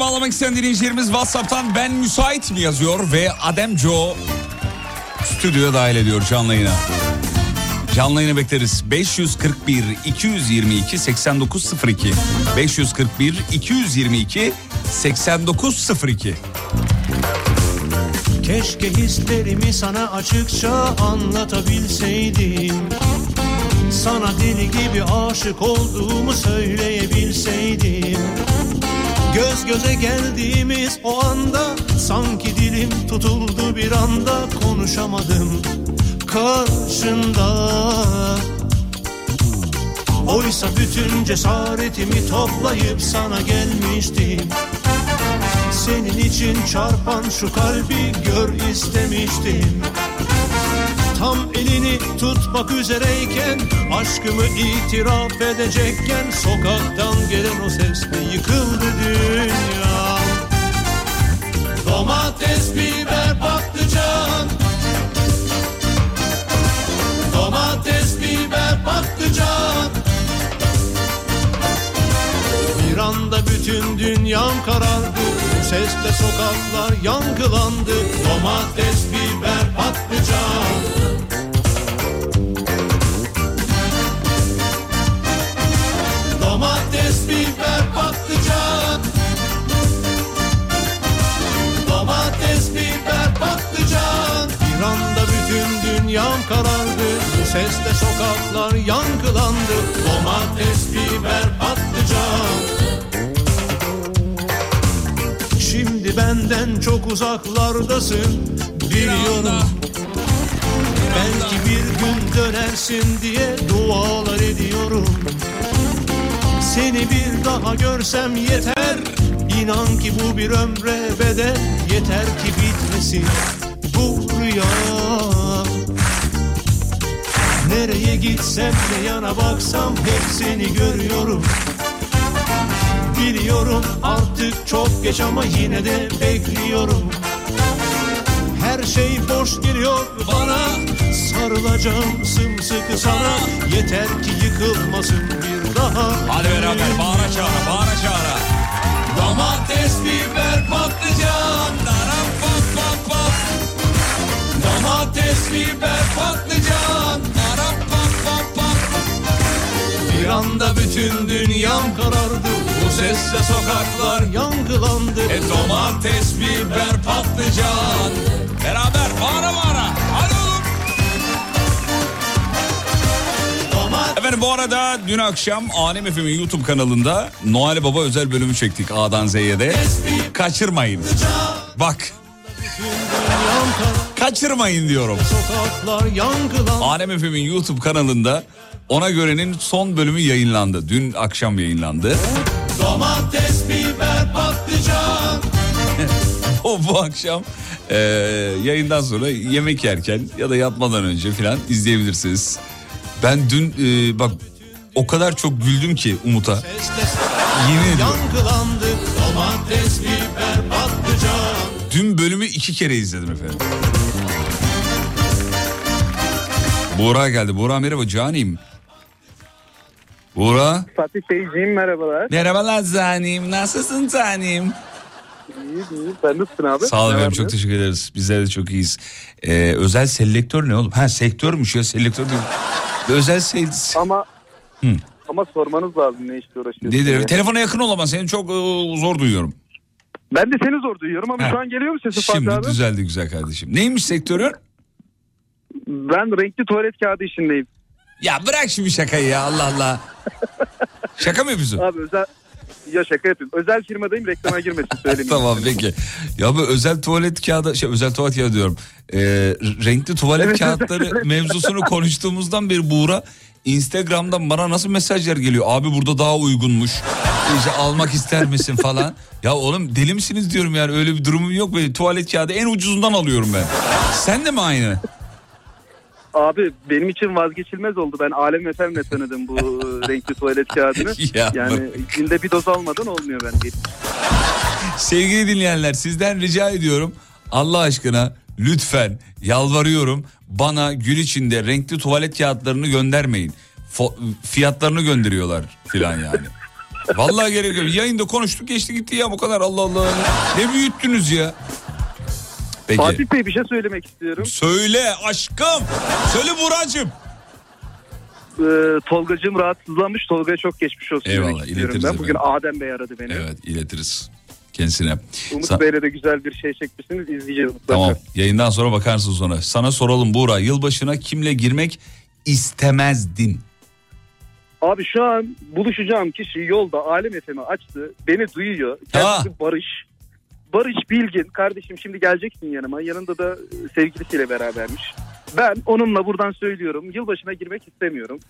Bağlamak isteyen dinleyicilerimiz WhatsApp'tan ben müsait mi yazıyor ve Adem Joe stüdyoya dahil ediyor canlı yayına. Canlı yayını bekleriz. 541 222 8902 541 222 8902 Keşke hislerimi sana açıkça anlatabilseydim Sana deli gibi aşık olduğumu söyleyebilseydim Göz göze geldiğimiz o anda Sanki dilim tutuldu bir anda Konuşamadım karşında. Oysa bütün cesaretimi toplayıp sana gelmiştim. Senin için çarpan şu kalbi gör istemiştim Tam elini tutmak üzereyken Aşkımı itiraf edecekken Sokaktan gelen o sesle yıkıldı dünya. Domates, biber, patlıcan. Domates, biber, patlıcan. Bir anda bütün dünyam karardı sesle sokaklar yankılandı Domates, biber, patlıcan. Domates, biber, patlıcan. Domates, biber, patlıcan. Bir anda bütün dünyam karardı sesle sokaklar yankılandı Domates, biber, patlıcan benden çok uzaklardasın Biliyorum. Belki bir gün dönersin diye dualar ediyorum. Seni bir daha görsem yeter. İnan ki bu bir ömre bedel Yeter ki bitmesin bu rüya. Nereye gitsem ne yana baksam hep seni görüyorum Biliyorum. Artık çok geç ama yine de bekliyorum. Her şey boş geliyor bana. Sarılacağım sımsıkı sana. Yeter ki yıkılmasın bir daha. Hadi beraber bağıra çağıra bağıra çağıra. Domates, biber, patlıcan. Daram pop pop pop Domates, biber, patlıcan Bir anda bütün dünyam karardı Bu sesle sokaklar yankılandı E domates, biber, patlıcan. Beraber bağıra bağıra. Hadi oğlum. Efendim bu arada dün akşam Alem FM'in YouTube kanalında Noel Baba özel bölümü çektik A'dan Z'ye de. Kaçırmayın. Bak. Kaçırmayın diyorum. Alem FM'in YouTube kanalında ona görenin son bölümü yayınlandı. Dün akşam yayınlandı. Domates, biber, patlıcan O bu akşam e, yayından sonra yemek yerken ya da yatmadan önce falan izleyebilirsiniz. Ben dün e, bak o kadar çok güldüm ki Umut'a. Yemin ediyorum. Yankılandı Domates, biber, patlıcan Dün bölümü iki kere izledim efendim. Buğra geldi. Buğra merhaba canim. Buğra. Fatih Beyciğim merhabalar. Merhabalar canim. Nasılsın canim? İyi iyi. Sen nasılsın abi? Sağ olun efendim çok teşekkür ederiz. Bizler de çok iyiyiz. Ee, özel selektör ne oğlum? Ha sektörmüş ya selektör değil. özel sales. Ama Hı. ama sormanız lazım ne işle uğraşıyorsun. Nedir? Telefona yakın ol ama seni çok e, zor duyuyorum. Ben de seni zor duyuyorum ama Ha. şu an geliyor mu sesin Fatih Şimdi abi? düzeldi güzel kardeşim. Neymiş sektörün? Ben renkli tuvalet kağıdı işindeyim. Ya bırak şimdi şakayı ya Allah Allah. Şaka mı yapıyorsun? Abi özel ya şaka yapayım. Özel firmadayım reklama girmesin söyleyeyim. tamam peki. Ya bu özel tuvalet kağıdı şey özel tuvalet kağıdı diyorum. Ee, renkli tuvalet kağıtları mevzusunu konuştuğumuzdan beri Buğra Instagram'dan bana nasıl mesajlar geliyor? Abi burada daha uygunmuş. İşte almak ister misin falan. Ya oğlum deli misiniz diyorum yani öyle bir durumum yok. Böyle tuvalet kağıdı en ucuzundan alıyorum ben. Sen de mi aynı? Abi benim için vazgeçilmez oldu. Ben Alem Efem'le tanıdım bu renkli tuvalet kağıdını. Ya yani bak. günde bir doz almadan olmuyor ben. Sevgili dinleyenler sizden rica ediyorum. Allah aşkına lütfen yalvarıyorum bana gün içinde renkli tuvalet kağıtlarını göndermeyin. Fo- fiyatlarını gönderiyorlar filan yani. Vallahi gerek yok. Yayında konuştuk geçti gitti ya bu kadar Allah Allah. Ne büyüttünüz ya. Peki. Fatih Bey bir şey söylemek istiyorum. Söyle aşkım. Söyle Buracığım. Ee, Tolgacığım rahatsızlanmış. Tolga'ya çok geçmiş olsun. Eyvallah, iletiriz Ben bugün. Adem Bey aradı beni. Evet iletiriz kendisine. Umut Sa- Bey'le de güzel bir şey çekmişsiniz. izleyeceğiz mutlaka. Tamam yayından sonra bakarsınız ona. Sana soralım Buğra yılbaşına kimle girmek istemezdin? Abi şu an buluşacağım kişi yolda Alem FM'i açtı. Beni duyuyor. Kendisi Barış. Barış Bilgin. Kardeşim şimdi geleceksin yanıma. Yanında da e, sevgilisiyle berabermiş. Ben onunla buradan söylüyorum. Yılbaşına girmek istemiyorum.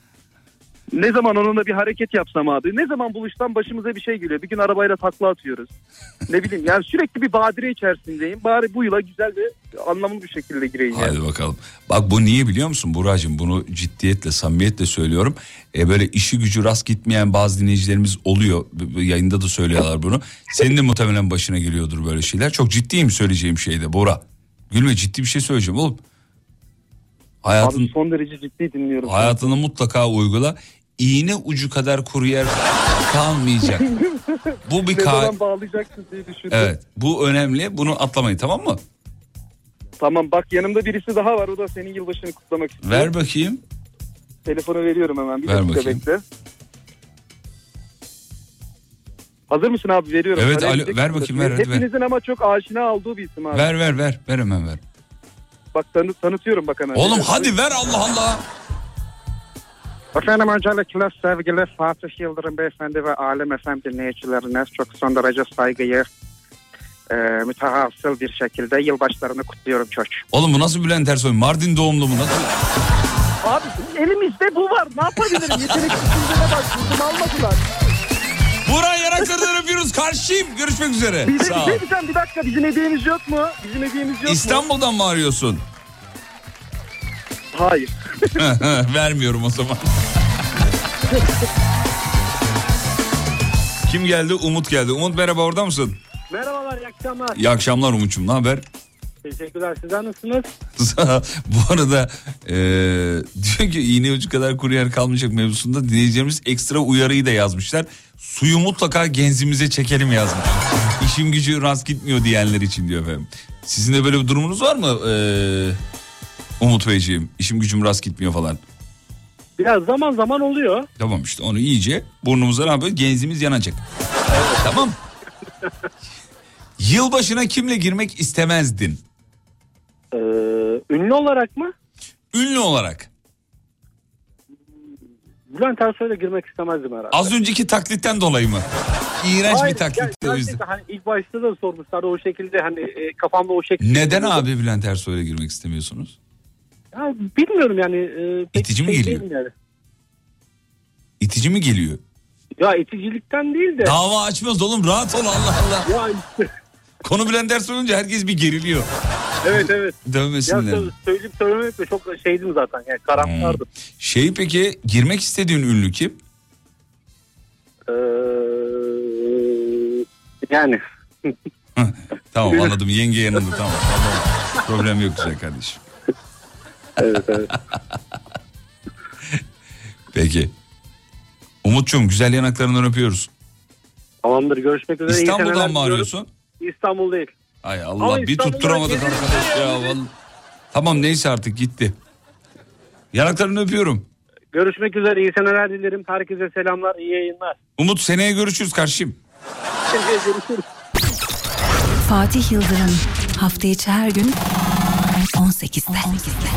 Ne zaman onunla bir hareket yapsam abi. Ne zaman buluşsam başımıza bir şey geliyor. Bir gün arabayla takla atıyoruz. ne bileyim yani sürekli bir badire içerisindeyim. Bari bu yıla güzel ve anlamlı bir şekilde gireyim. yani. Hadi bakalım. Bak bu niye biliyor musun Buracığım? Bunu ciddiyetle, samimiyetle söylüyorum. E böyle işi gücü rast gitmeyen bazı dinleyicilerimiz oluyor. Yayında da söylüyorlar bunu. Senin de muhtemelen başına geliyordur böyle şeyler. Çok ciddiyim söyleyeceğim şeyde Bora. Gülme ciddi bir şey söyleyeceğim oğlum. Hayatın, Abi son derece ciddi dinliyorum. hayatını mutlaka uygula. İğne ucu kadar kuru yer kalmayacak. Bu bir ka- bağlayacaksın diye düşündüm. Evet bu önemli bunu atlamayın tamam mı? Tamam bak yanımda birisi daha var. O da senin yılbaşını kutlamak istiyor. Ver bakayım. Telefonu veriyorum hemen. Bir Ver dakika bakayım. bekle. Hazır mısın abi? Veriyorum. Evet, Araya alo, ver bakayım, ver, hadi ver. Hepinizin ama çok aşina olduğu bir isim abi. Ver ver ver ver hemen ver. Bak tanı- tanıtıyorum bak hemen. Oğlum hadi ver Allah Allah. Efendim öncelikle sevgili Fatih Yıldırım Beyefendi ve Alem FM dinleyicilerine çok son derece saygıyı e, mütehasıl bir şekilde yılbaşlarını kutluyorum çok. Oğlum bu nasıl Bülent Ersoy? Mardin doğumlu mu? Nasıl? Abi elimizde bu var. Ne yapabilirim? Yetenek düşüncene bak. Bizim almadılar. Buran yanaklarından öpüyoruz. Karşıyım. Görüşmek üzere. Bizim, Sağ ol. bir, şey bir dakika bizim hediyemiz yok mu? Bizim hediyemiz yok mu? İstanbul'dan mı arıyorsun? Hayır. Vermiyorum o zaman. Kim geldi? Umut geldi. Umut merhaba orada mısın? Merhabalar, iyi akşamlar. İyi akşamlar Umut'cum. Ne haber? Teşekkürler. Sizler nasılsınız? Bu arada e, diyor ki iğne ucu kadar kuru yer kalmayacak mevzusunda dinleyicilerimiz ekstra uyarıyı da yazmışlar. Suyu mutlaka genzimize çekelim yazmış. İşim gücü rast gitmiyor diyenler için diyor efendim. Sizin de böyle bir durumunuz var mı e, Umut Beyciğim? İşim gücüm rast gitmiyor falan. Biraz zaman zaman oluyor. Tamam işte onu iyice burnumuza ne yapıyoruz? Genzimiz yanacak. tamam. Yılbaşına kimle girmek istemezdin? Ee, ünlü olarak mı? Ünlü olarak. Bülent Ersoy'la girmek istemezdim herhalde. Az önceki taklitten dolayı mı? İğrenç Hayır, bir taklitti ger- o yüzden. Hani ilk başta da sormuşlar o şekilde hani e, kafamda o şekilde. Neden abi Bülent Ersoy'la girmek istemiyorsunuz? Ya, bilmiyorum yani. E, pek İtici mi şey geliyor? değilim Yani. İtici mi geliyor? Ya iticilikten değil de. Dava açmaz oğlum rahat ol Allah Allah. Ya işte. Konu Bülent Ersoy olunca herkes bir geriliyor. Evet evet. Ya Dövmesinler. sö- söyleyip söylemekle çok şeydim zaten yani karamsardım. Şey peki girmek istediğin ünlü kim? Ee, yani. Tamam anladım yenge yanında tamam. tamam. Problem yok güzel kardeşim. Evet evet. Peki. Umut'cum güzel yanaklarından öpüyoruz. Tamamdır görüşmek üzere. İstanbul'dan mı arıyorsun? İstanbul değil. Ay Allah Ama bir tutturamadık arkadaş ya. vallahi. Tamam neyse artık gitti. Yanaklarını öpüyorum. Görüşmek üzere. iyi seneler dilerim. Herkese selamlar. iyi yayınlar. Umut seneye görüşürüz karşıyım. Görüşürüz. Fatih Yıldırım hafta içi her gün 18'de.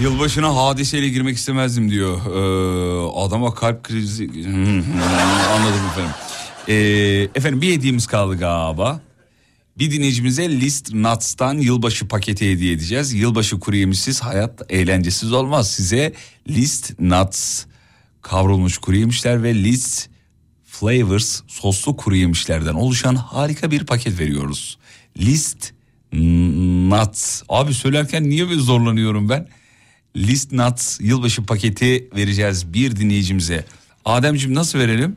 Yılbaşına hadiseyle girmek istemezdim diyor. Ee, adama kalp krizi... Anladım efendim. Ee, efendim bir hediyemiz kaldı galiba. Bir dinleyicimize List Nuts'tan yılbaşı paketi hediye edeceğiz. Yılbaşı kuru yemişsiz hayat eğlencesiz olmaz. Size List Nuts kavrulmuş kuru yemişler ve List Flavors soslu kuru yemişlerden oluşan harika bir paket veriyoruz. List Nuts. Abi söylerken niye böyle zorlanıyorum ben? List Nuts yılbaşı paketi vereceğiz bir dinleyicimize. Ademciğim nasıl verelim?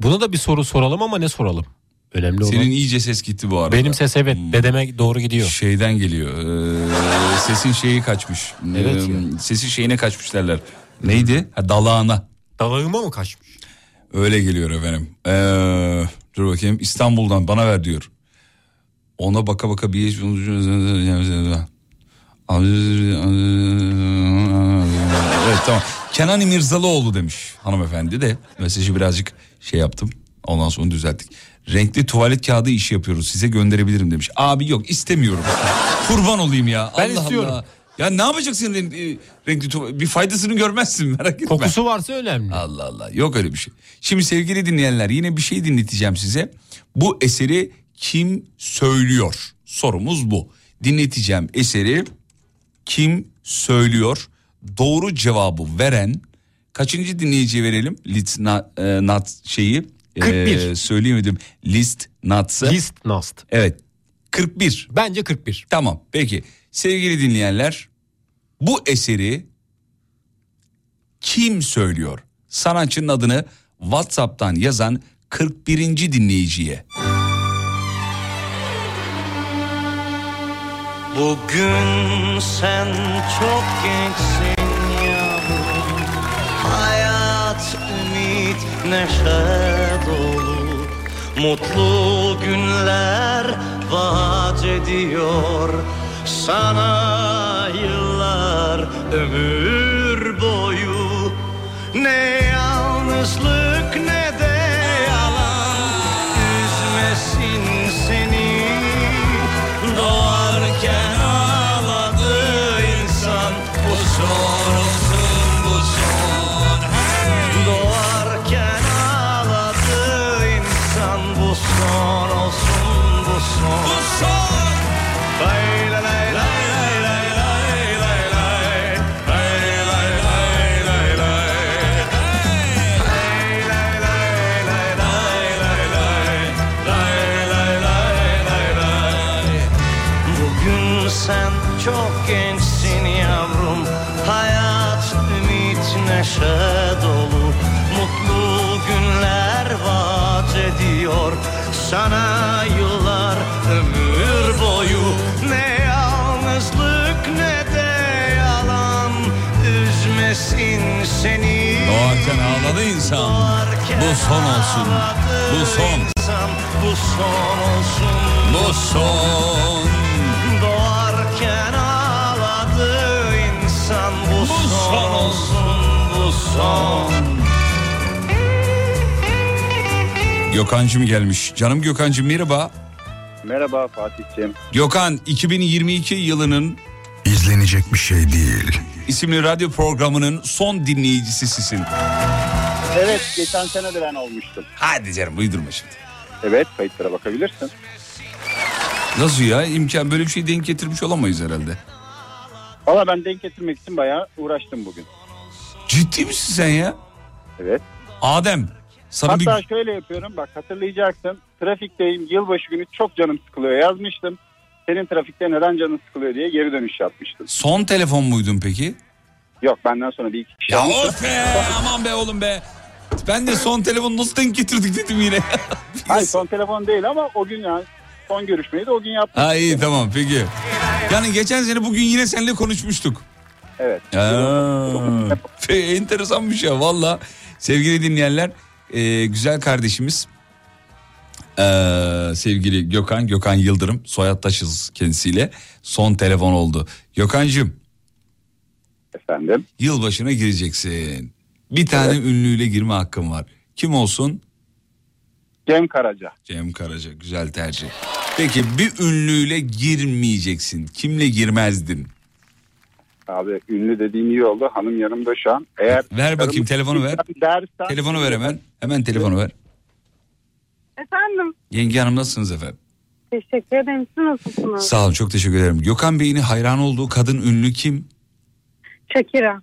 Buna da bir soru soralım ama ne soralım? Önemli olan. Senin iyice ses gitti bu arada. Benim ses evet dedeme doğru gidiyor. Şeyden geliyor. Ee, sesin şeyi kaçmış. Evet Ee, Sesi şeyine kaçmış derler. Neydi? Ha, dalağına. Dalağıma mı kaçmış? Öyle geliyor efendim. Ee, dur bakayım İstanbul'dan bana ver diyor. Ona baka baka bir Evet tamam. Kenan İmirzalıoğlu demiş hanımefendi de mesajı birazcık şey yaptım. Ondan sonra düzelttik. Renkli tuvalet kağıdı işi yapıyoruz size gönderebilirim demiş. Abi yok istemiyorum. Kurban olayım ya. Ben Allah istiyorum. Allah. Ya ne yapacaksın renkli, renkli tuvalet? Bir faydasını görmezsin merak etme. Kokusu varsa önemli. Allah Allah yok öyle bir şey. Şimdi sevgili dinleyenler yine bir şey dinleteceğim size. Bu eseri kim söylüyor? Sorumuz bu. Dinleteceğim eseri kim söylüyor? Doğru cevabı veren Kaçıncı dinleyiciye verelim? List e, nat şeyi. 41. E, söyleyemedim. List natsı. List Nast. Evet. 41. Bence 41. Tamam. Peki. Sevgili dinleyenler, bu eseri kim söylüyor? Sanatçının adını WhatsApp'tan yazan 41. dinleyiciye. Bugün sen çok gençsin yavrum. Hayat, ümit, neşe dolu. Mutlu günler vaat ediyor. Sana yıllar ömür boyu. Ne yalnızlık neşe dolu Mutlu günler vaat ediyor Sana yıllar ömür boyu Ne yalnızlık ne de yalan Üzmesin seni Doğarken ağladı insan. Bu son olsun. Bu son. Bu son olsun Bu son. Gökhan'cım gelmiş. Canım Gökhan'cım merhaba. Merhaba Fatih'ciğim. Gökhan 2022 yılının İzlenecek bir şey değil. isimli radyo programının son dinleyicisisin. Evet geçen sene de ben olmuştum. Hadi canım uydurma şimdi. Evet kayıtlara bakabilirsin. Nasıl ya imkan böyle bir şey denk getirmiş olamayız herhalde. Valla ben denk getirmek için bayağı uğraştım bugün. Ciddi misin sen ya? Evet. Adem sana Hatta bir şöyle yapıyorum bak hatırlayacaksın. Trafikteyim yılbaşı günü çok canım sıkılıyor yazmıştım. Senin trafikte neden canın sıkılıyor diye geri dönüş yapmıştım. son telefon muydun peki? Yok benden sonra bir iki kişi Ya of be aman be oğlum be. Ben de son telefonu nasıl denk getirdik dedim yine. Hayır son telefon değil ama o gün yani son görüşmeyi de o gün yaptım. ha iyi tamam peki. Yani geçen sene bugün yine seninle konuşmuştuk. Evet. Aa, enteresanmış ya valla. Sevgili dinleyenler e, güzel kardeşimiz e, sevgili Gökhan, Gökhan Yıldırım soyadtaşız kendisiyle son telefon oldu. Gökhan'cığım. Efendim. Yılbaşına gireceksin. Bir tane ünlüyle girme hakkın var. Kim olsun? Cem Karaca. Cem Karaca güzel tercih. Peki bir ünlüyle girmeyeceksin. Kimle girmezdin? Abi ünlü dediğin iyi oldu. Hanım yanımda şu an. Eğer Ver bakayım telefonu ver. Dersen, Telefonu ver hemen. Hemen telefonu ver. Efendim Yenge Hanım nasılsınız efendim? teşekkür ederim. Siz nasılsınız? Sağ olun çok teşekkür ederim. Gökhan Bey'in hayran olduğu kadın ünlü kim? Shakira.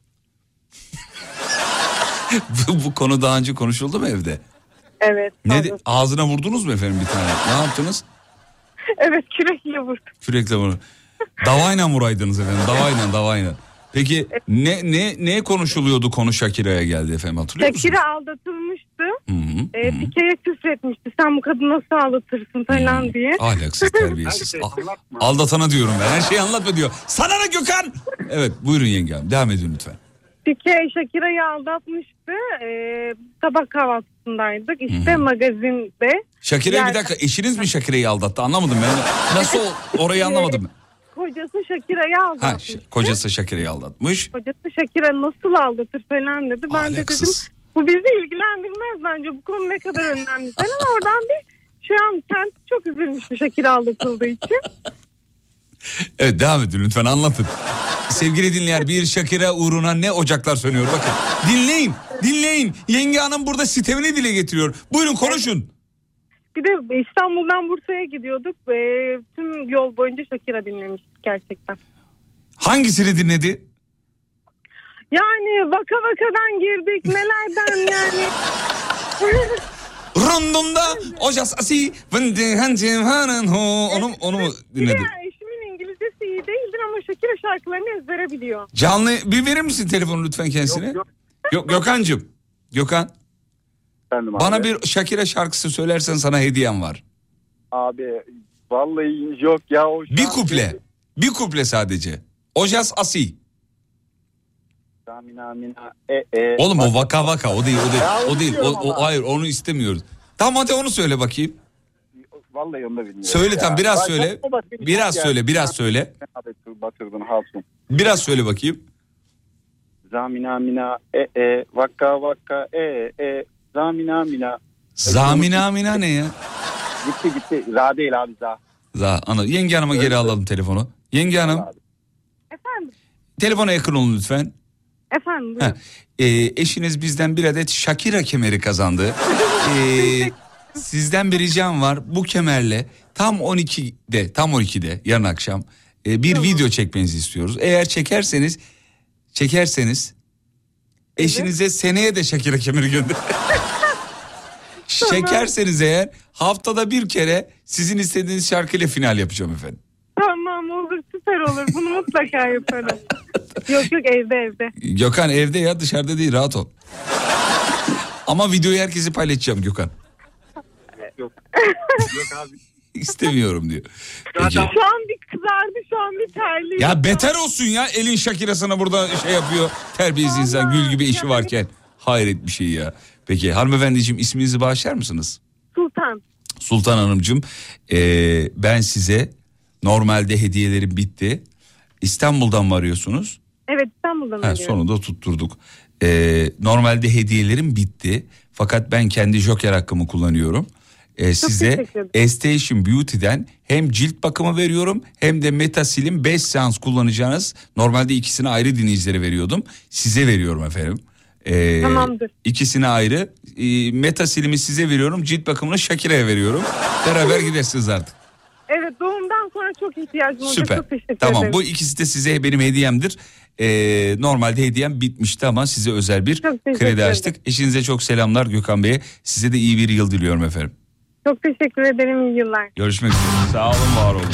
bu, bu konu daha önce konuşuldu mu evde? Evet. Ne de- ağzına vurdunuz mu efendim bir tane? Ne yaptınız? Evet kürekle vurdum. Kürekle bunu. Davayla vuraydınız efendim. Davayla davayla. Peki ne ne ne konuşuluyordu konu Shakira'ya geldi efendim hatırlıyor musunuz? Shakira aldatılmıştı. Hı hı. E, Pike'ye küfretmişti. Sen bu kadını nasıl aldatırsın falan diye. Ahlaksız terbiyesiz. Al- aldatana diyorum ben. Her şeyi anlatma diyor. Sana ne Gökhan? Evet buyurun yenge hanım. Devam edin lütfen. Pike Shakira'yı aldatmıştı. E, sabah kahvaltısındaydık. İşte magazinde. Shakira'yı bir dakika eşiniz mi Shakira'yı aldattı anlamadım ben. Nasıl orayı anlamadım. Kocası Shakira'yı Ha, aldatmış. ş- kocası Shakira'yı aldatmış. Kocası Shakira nasıl aldatır falan dedi. Ben de dedim. Bu bizi ilgilendirmez bence. Bu konu ne kadar önemli falan. Oradan bir şu an kent çok üzülmüştü Shakira aldatıldığı için. Evet devam edin lütfen anlatın. Sevgili dinleyen bir Shakira uğruna ne ocaklar sönüyor bakın. Dinleyin dinleyin. Yenge hanım burada sitemini dile getiriyor. Buyurun konuşun. Bir de İstanbul'dan Bursa'ya gidiyorduk ve tüm yol boyunca Shakira dinlemiştik gerçekten. Hangisini dinledi? Yani vaka vakadan girdik nelerden yani. Rundunda ocas asi vındı hancım hanın ho. Onu, onu mu dinledin? eşimin İngilizcesi iyi değildir ama Shakira şarkılarını ezbere biliyor. Canlı bir verir misin telefonu lütfen kendisine? Yok, Gökhan'cığım. Gökhan. Bana bir Shakira şarkısı söylersen sana hediyem var. Abi vallahi yok ya. O Bir kuple. Bir kuple sadece. Ojas Asi. Mina mina e e. Oğlum o vaka vaka o değil o değil. Ya, O değil. O, o- hayır onu istemiyoruz. Tamam hadi onu söyle bakayım. Vallahi onu da bilmiyorum. Söyle ya. tam biraz Bak, söyle. Biraz ya. söyle biraz söyle. Abi, Batırdın Hatun. Biraz söyle bakayım. Zamina mina e e vakka vakka e e zamina mina. Zamina mina ne ya? Gitti gitti. Za değil abi za. Za, ana, yenge hanıma geri alalım telefonu. Yenge hanım. Efendim, Telefona yakın olun lütfen. Efendim buyurun. e, eşiniz bizden bir adet Shakira kemeri kazandı. E, sizden bir ricam var. Bu kemerle tam 12'de, tam 12'de yarın akşam e, bir video çekmenizi istiyoruz. Eğer çekerseniz, çekerseniz eşinize seneye de Shakira kemeri gönder. Çekerseniz eğer haftada bir kere sizin istediğiniz şarkıyla final yapacağım efendim. Tamam olur süper olur bunu mutlaka yaparım. yok yok evde evde. Gökhan evde ya dışarıda değil rahat ol. Ama videoyu herkese paylaşacağım Gökhan. Yok. Yok abi. İstemiyorum diyor. Peki. Şu an bir kızardı şu an bir terliyor. Ya beter olsun ya elin Shakira sana burada şey yapıyor. Terbiyesiz insan gül gibi işi varken. Hayret bir şey ya. Peki hanımefendiciğim isminizi bağışlar mısınız? Sultan. Sultan Hanımcığım eee, ben size normalde hediyelerim bitti. İstanbul'dan mı arıyorsunuz? Evet İstanbul'dan Ha, sonunda tutturduk. Ee, normalde hediyelerim bitti. Fakat ben kendi joker hakkımı kullanıyorum. Ee, size. Estation Beauty'den hem cilt bakımı veriyorum hem de Metasil'in 5 seans kullanacağınız. Normalde ikisini ayrı dinleyicilere veriyordum. Size veriyorum efendim. Ee, Tamamdır. İkisini ayrı. Ee, Metasil'imi size veriyorum. Cilt bakımını Shakira'ya veriyorum. Beraber gidersiniz artık. Evet doğumdan sonra çok ihtiyacım olacak. Süper. Çok teşekkür Tamam ederim. bu ikisi de size benim hediyemdir. Ee, normalde hediyem bitmişti ama size özel bir kredi açtık. Eşinize çok selamlar Gökhan Bey'e. Size de iyi bir yıl diliyorum efendim. Çok teşekkür ederim iyi yıllar. Görüşmek üzere. Sağ olun var olun.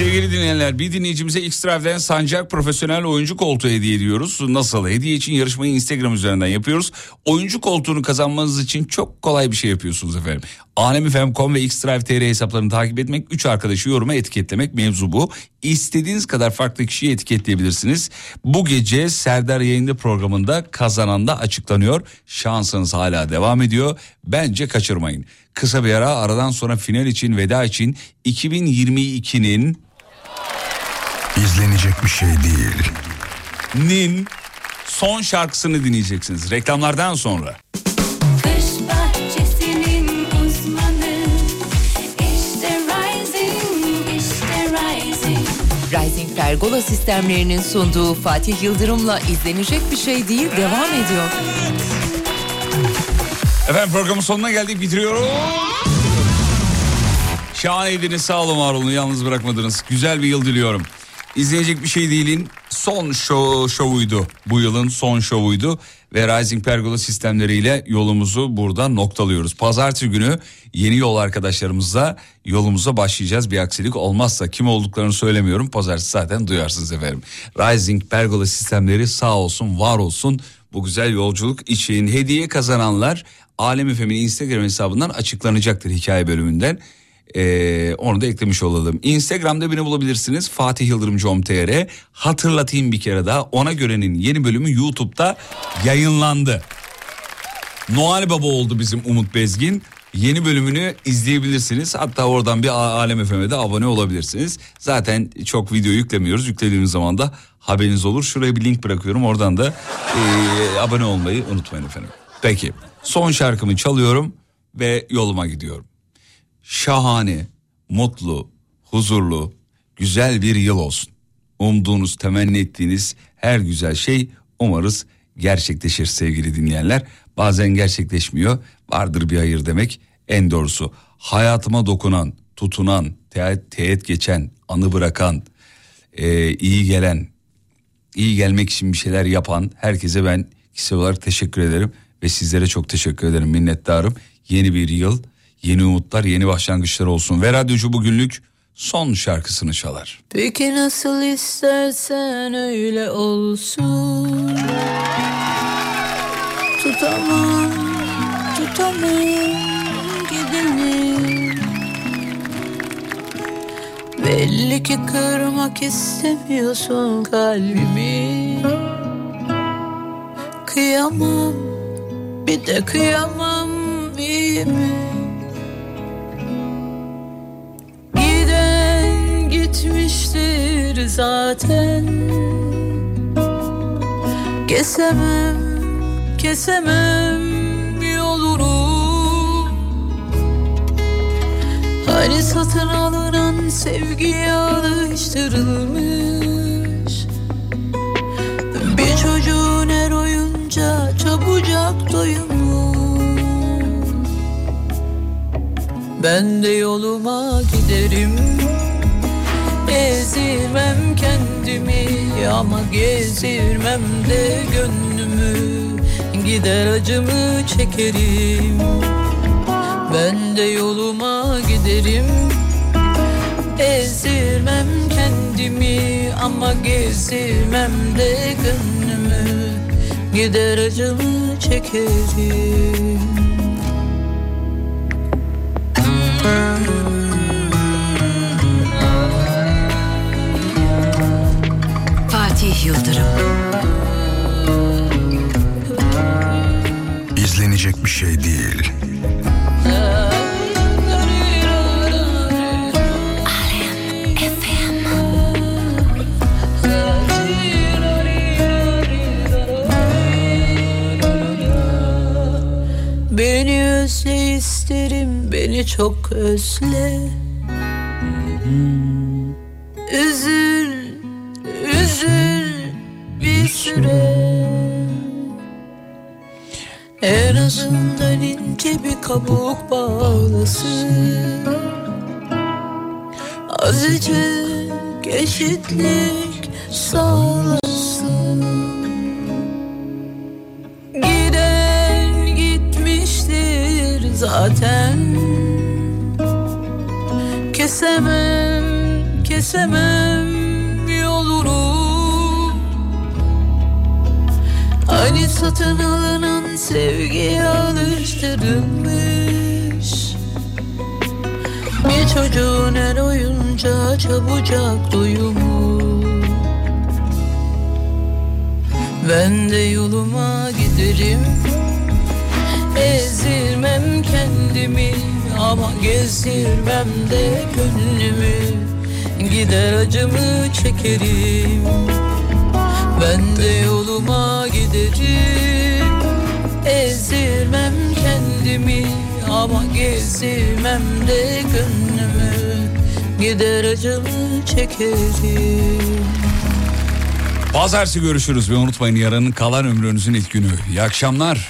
Sevgili dinleyenler bir dinleyicimize X-Drive'den Sancak Profesyonel Oyuncu Koltuğu hediye ediyoruz. Nasıl? Hediye için yarışmayı Instagram üzerinden yapıyoruz. Oyuncu koltuğunu kazanmanız için çok kolay bir şey yapıyorsunuz efendim. Alemifem.com ve X-Drive TR hesaplarını takip etmek, 3 arkadaşı yoruma etiketlemek mevzu bu. İstediğiniz kadar farklı kişiyi etiketleyebilirsiniz. Bu gece Serdar yayında programında kazanan da açıklanıyor. Şansınız hala devam ediyor. Bence kaçırmayın. Kısa bir ara aradan sonra final için veda için 2022'nin İzlenecek bir şey değil. Nin son şarkısını dinleyeceksiniz reklamlardan sonra. Uzmanı işte Rising, işte Rising. Rising Pergola sistemlerinin sunduğu Fatih Yıldırım'la izlenecek bir şey değil devam ediyor. Efendim programın sonuna geldik bitiriyoruz. Şahaneydiniz sağ olun var olun yalnız bırakmadınız. Güzel bir yıl diliyorum. İzleyecek bir şey değilin son şov, şovuydu. Bu yılın son şovuydu. Ve Rising Pergola sistemleriyle yolumuzu burada noktalıyoruz. Pazartesi günü yeni yol arkadaşlarımızla yolumuza başlayacağız. Bir aksilik olmazsa kim olduklarını söylemiyorum. Pazartesi zaten duyarsınız efendim. Rising Pergola sistemleri sağ olsun var olsun. Bu güzel yolculuk için hediye kazananlar Alem Efem'in Instagram hesabından açıklanacaktır hikaye bölümünden. Ee, onu da eklemiş olalım. Instagram'da beni bulabilirsiniz. Fatih Yıldırım.com.tr Hatırlatayım bir kere daha. Ona görenin yeni bölümü YouTube'da yayınlandı. Noel Baba oldu bizim Umut Bezgin. Yeni bölümünü izleyebilirsiniz. Hatta oradan bir Alem FM'de abone olabilirsiniz. Zaten çok video yüklemiyoruz. Yüklediğimiz zaman da haberiniz olur. Şuraya bir link bırakıyorum. Oradan da eee, abone olmayı unutmayın efendim. Peki son şarkımı çalıyorum ve yoluma gidiyorum. Şahane, mutlu, huzurlu, güzel bir yıl olsun. Umduğunuz, temenni ettiğiniz her güzel şey umarız gerçekleşir sevgili dinleyenler. Bazen gerçekleşmiyor. Vardır bir hayır demek En doğrusu hayatıma dokunan, tutunan, teğet, teğet geçen, anı bırakan, e, iyi gelen, iyi gelmek için bir şeyler yapan herkese ben kişisel olarak teşekkür ederim. Ve sizlere çok teşekkür ederim, minnettarım. Yeni bir yıl, yeni umutlar, yeni başlangıçlar olsun. Ve radyocu bugünlük son şarkısını çalar. Peki nasıl istersen öyle olsun Tutamam, tutamam gideni Belli ki kırmak istemiyorsun kalbimi Kıyamam, bir de kıyamam iyi mi? Giden gitmiştir zaten. Kesemem, kesemem yolunu. Hani satın alınan sevgiye alıştırılmış. Bir çocuğun her oyunca çabucak doyumlu Ben de yoluma giderim Ezirmem kendimi ama gezdirmem de gönlümü. Gider acımı çekerim. Ben de yoluma giderim. Ezdirmem kendimi ama gezdirmem de gönlümü. Gider acımı çekerim Fatih Yıldırım. İzlenecek bir şey değil. Beni özle isterim beni çok özle. Üzül üzül En azından ince bir kabuk bağlasın Azıcık eşitlik sağlasın. Giden gitmiştir zaten. Kesemem, kesemem satın alınan sevgiye alıştırılmış. Bir çocuğun her oyunca çabucak doyumu Ben de yoluma giderim. Ezdirmem kendimi ama gezdirmem de gönlümü. Gider acımı çekerim Ben de yoluma giderim Ezdirmem kendimi ama gezdirmem de gönlümü Gider acımı çekerim Pazartesi görüşürüz ve unutmayın yarının kalan ömrünüzün ilk günü. İyi akşamlar.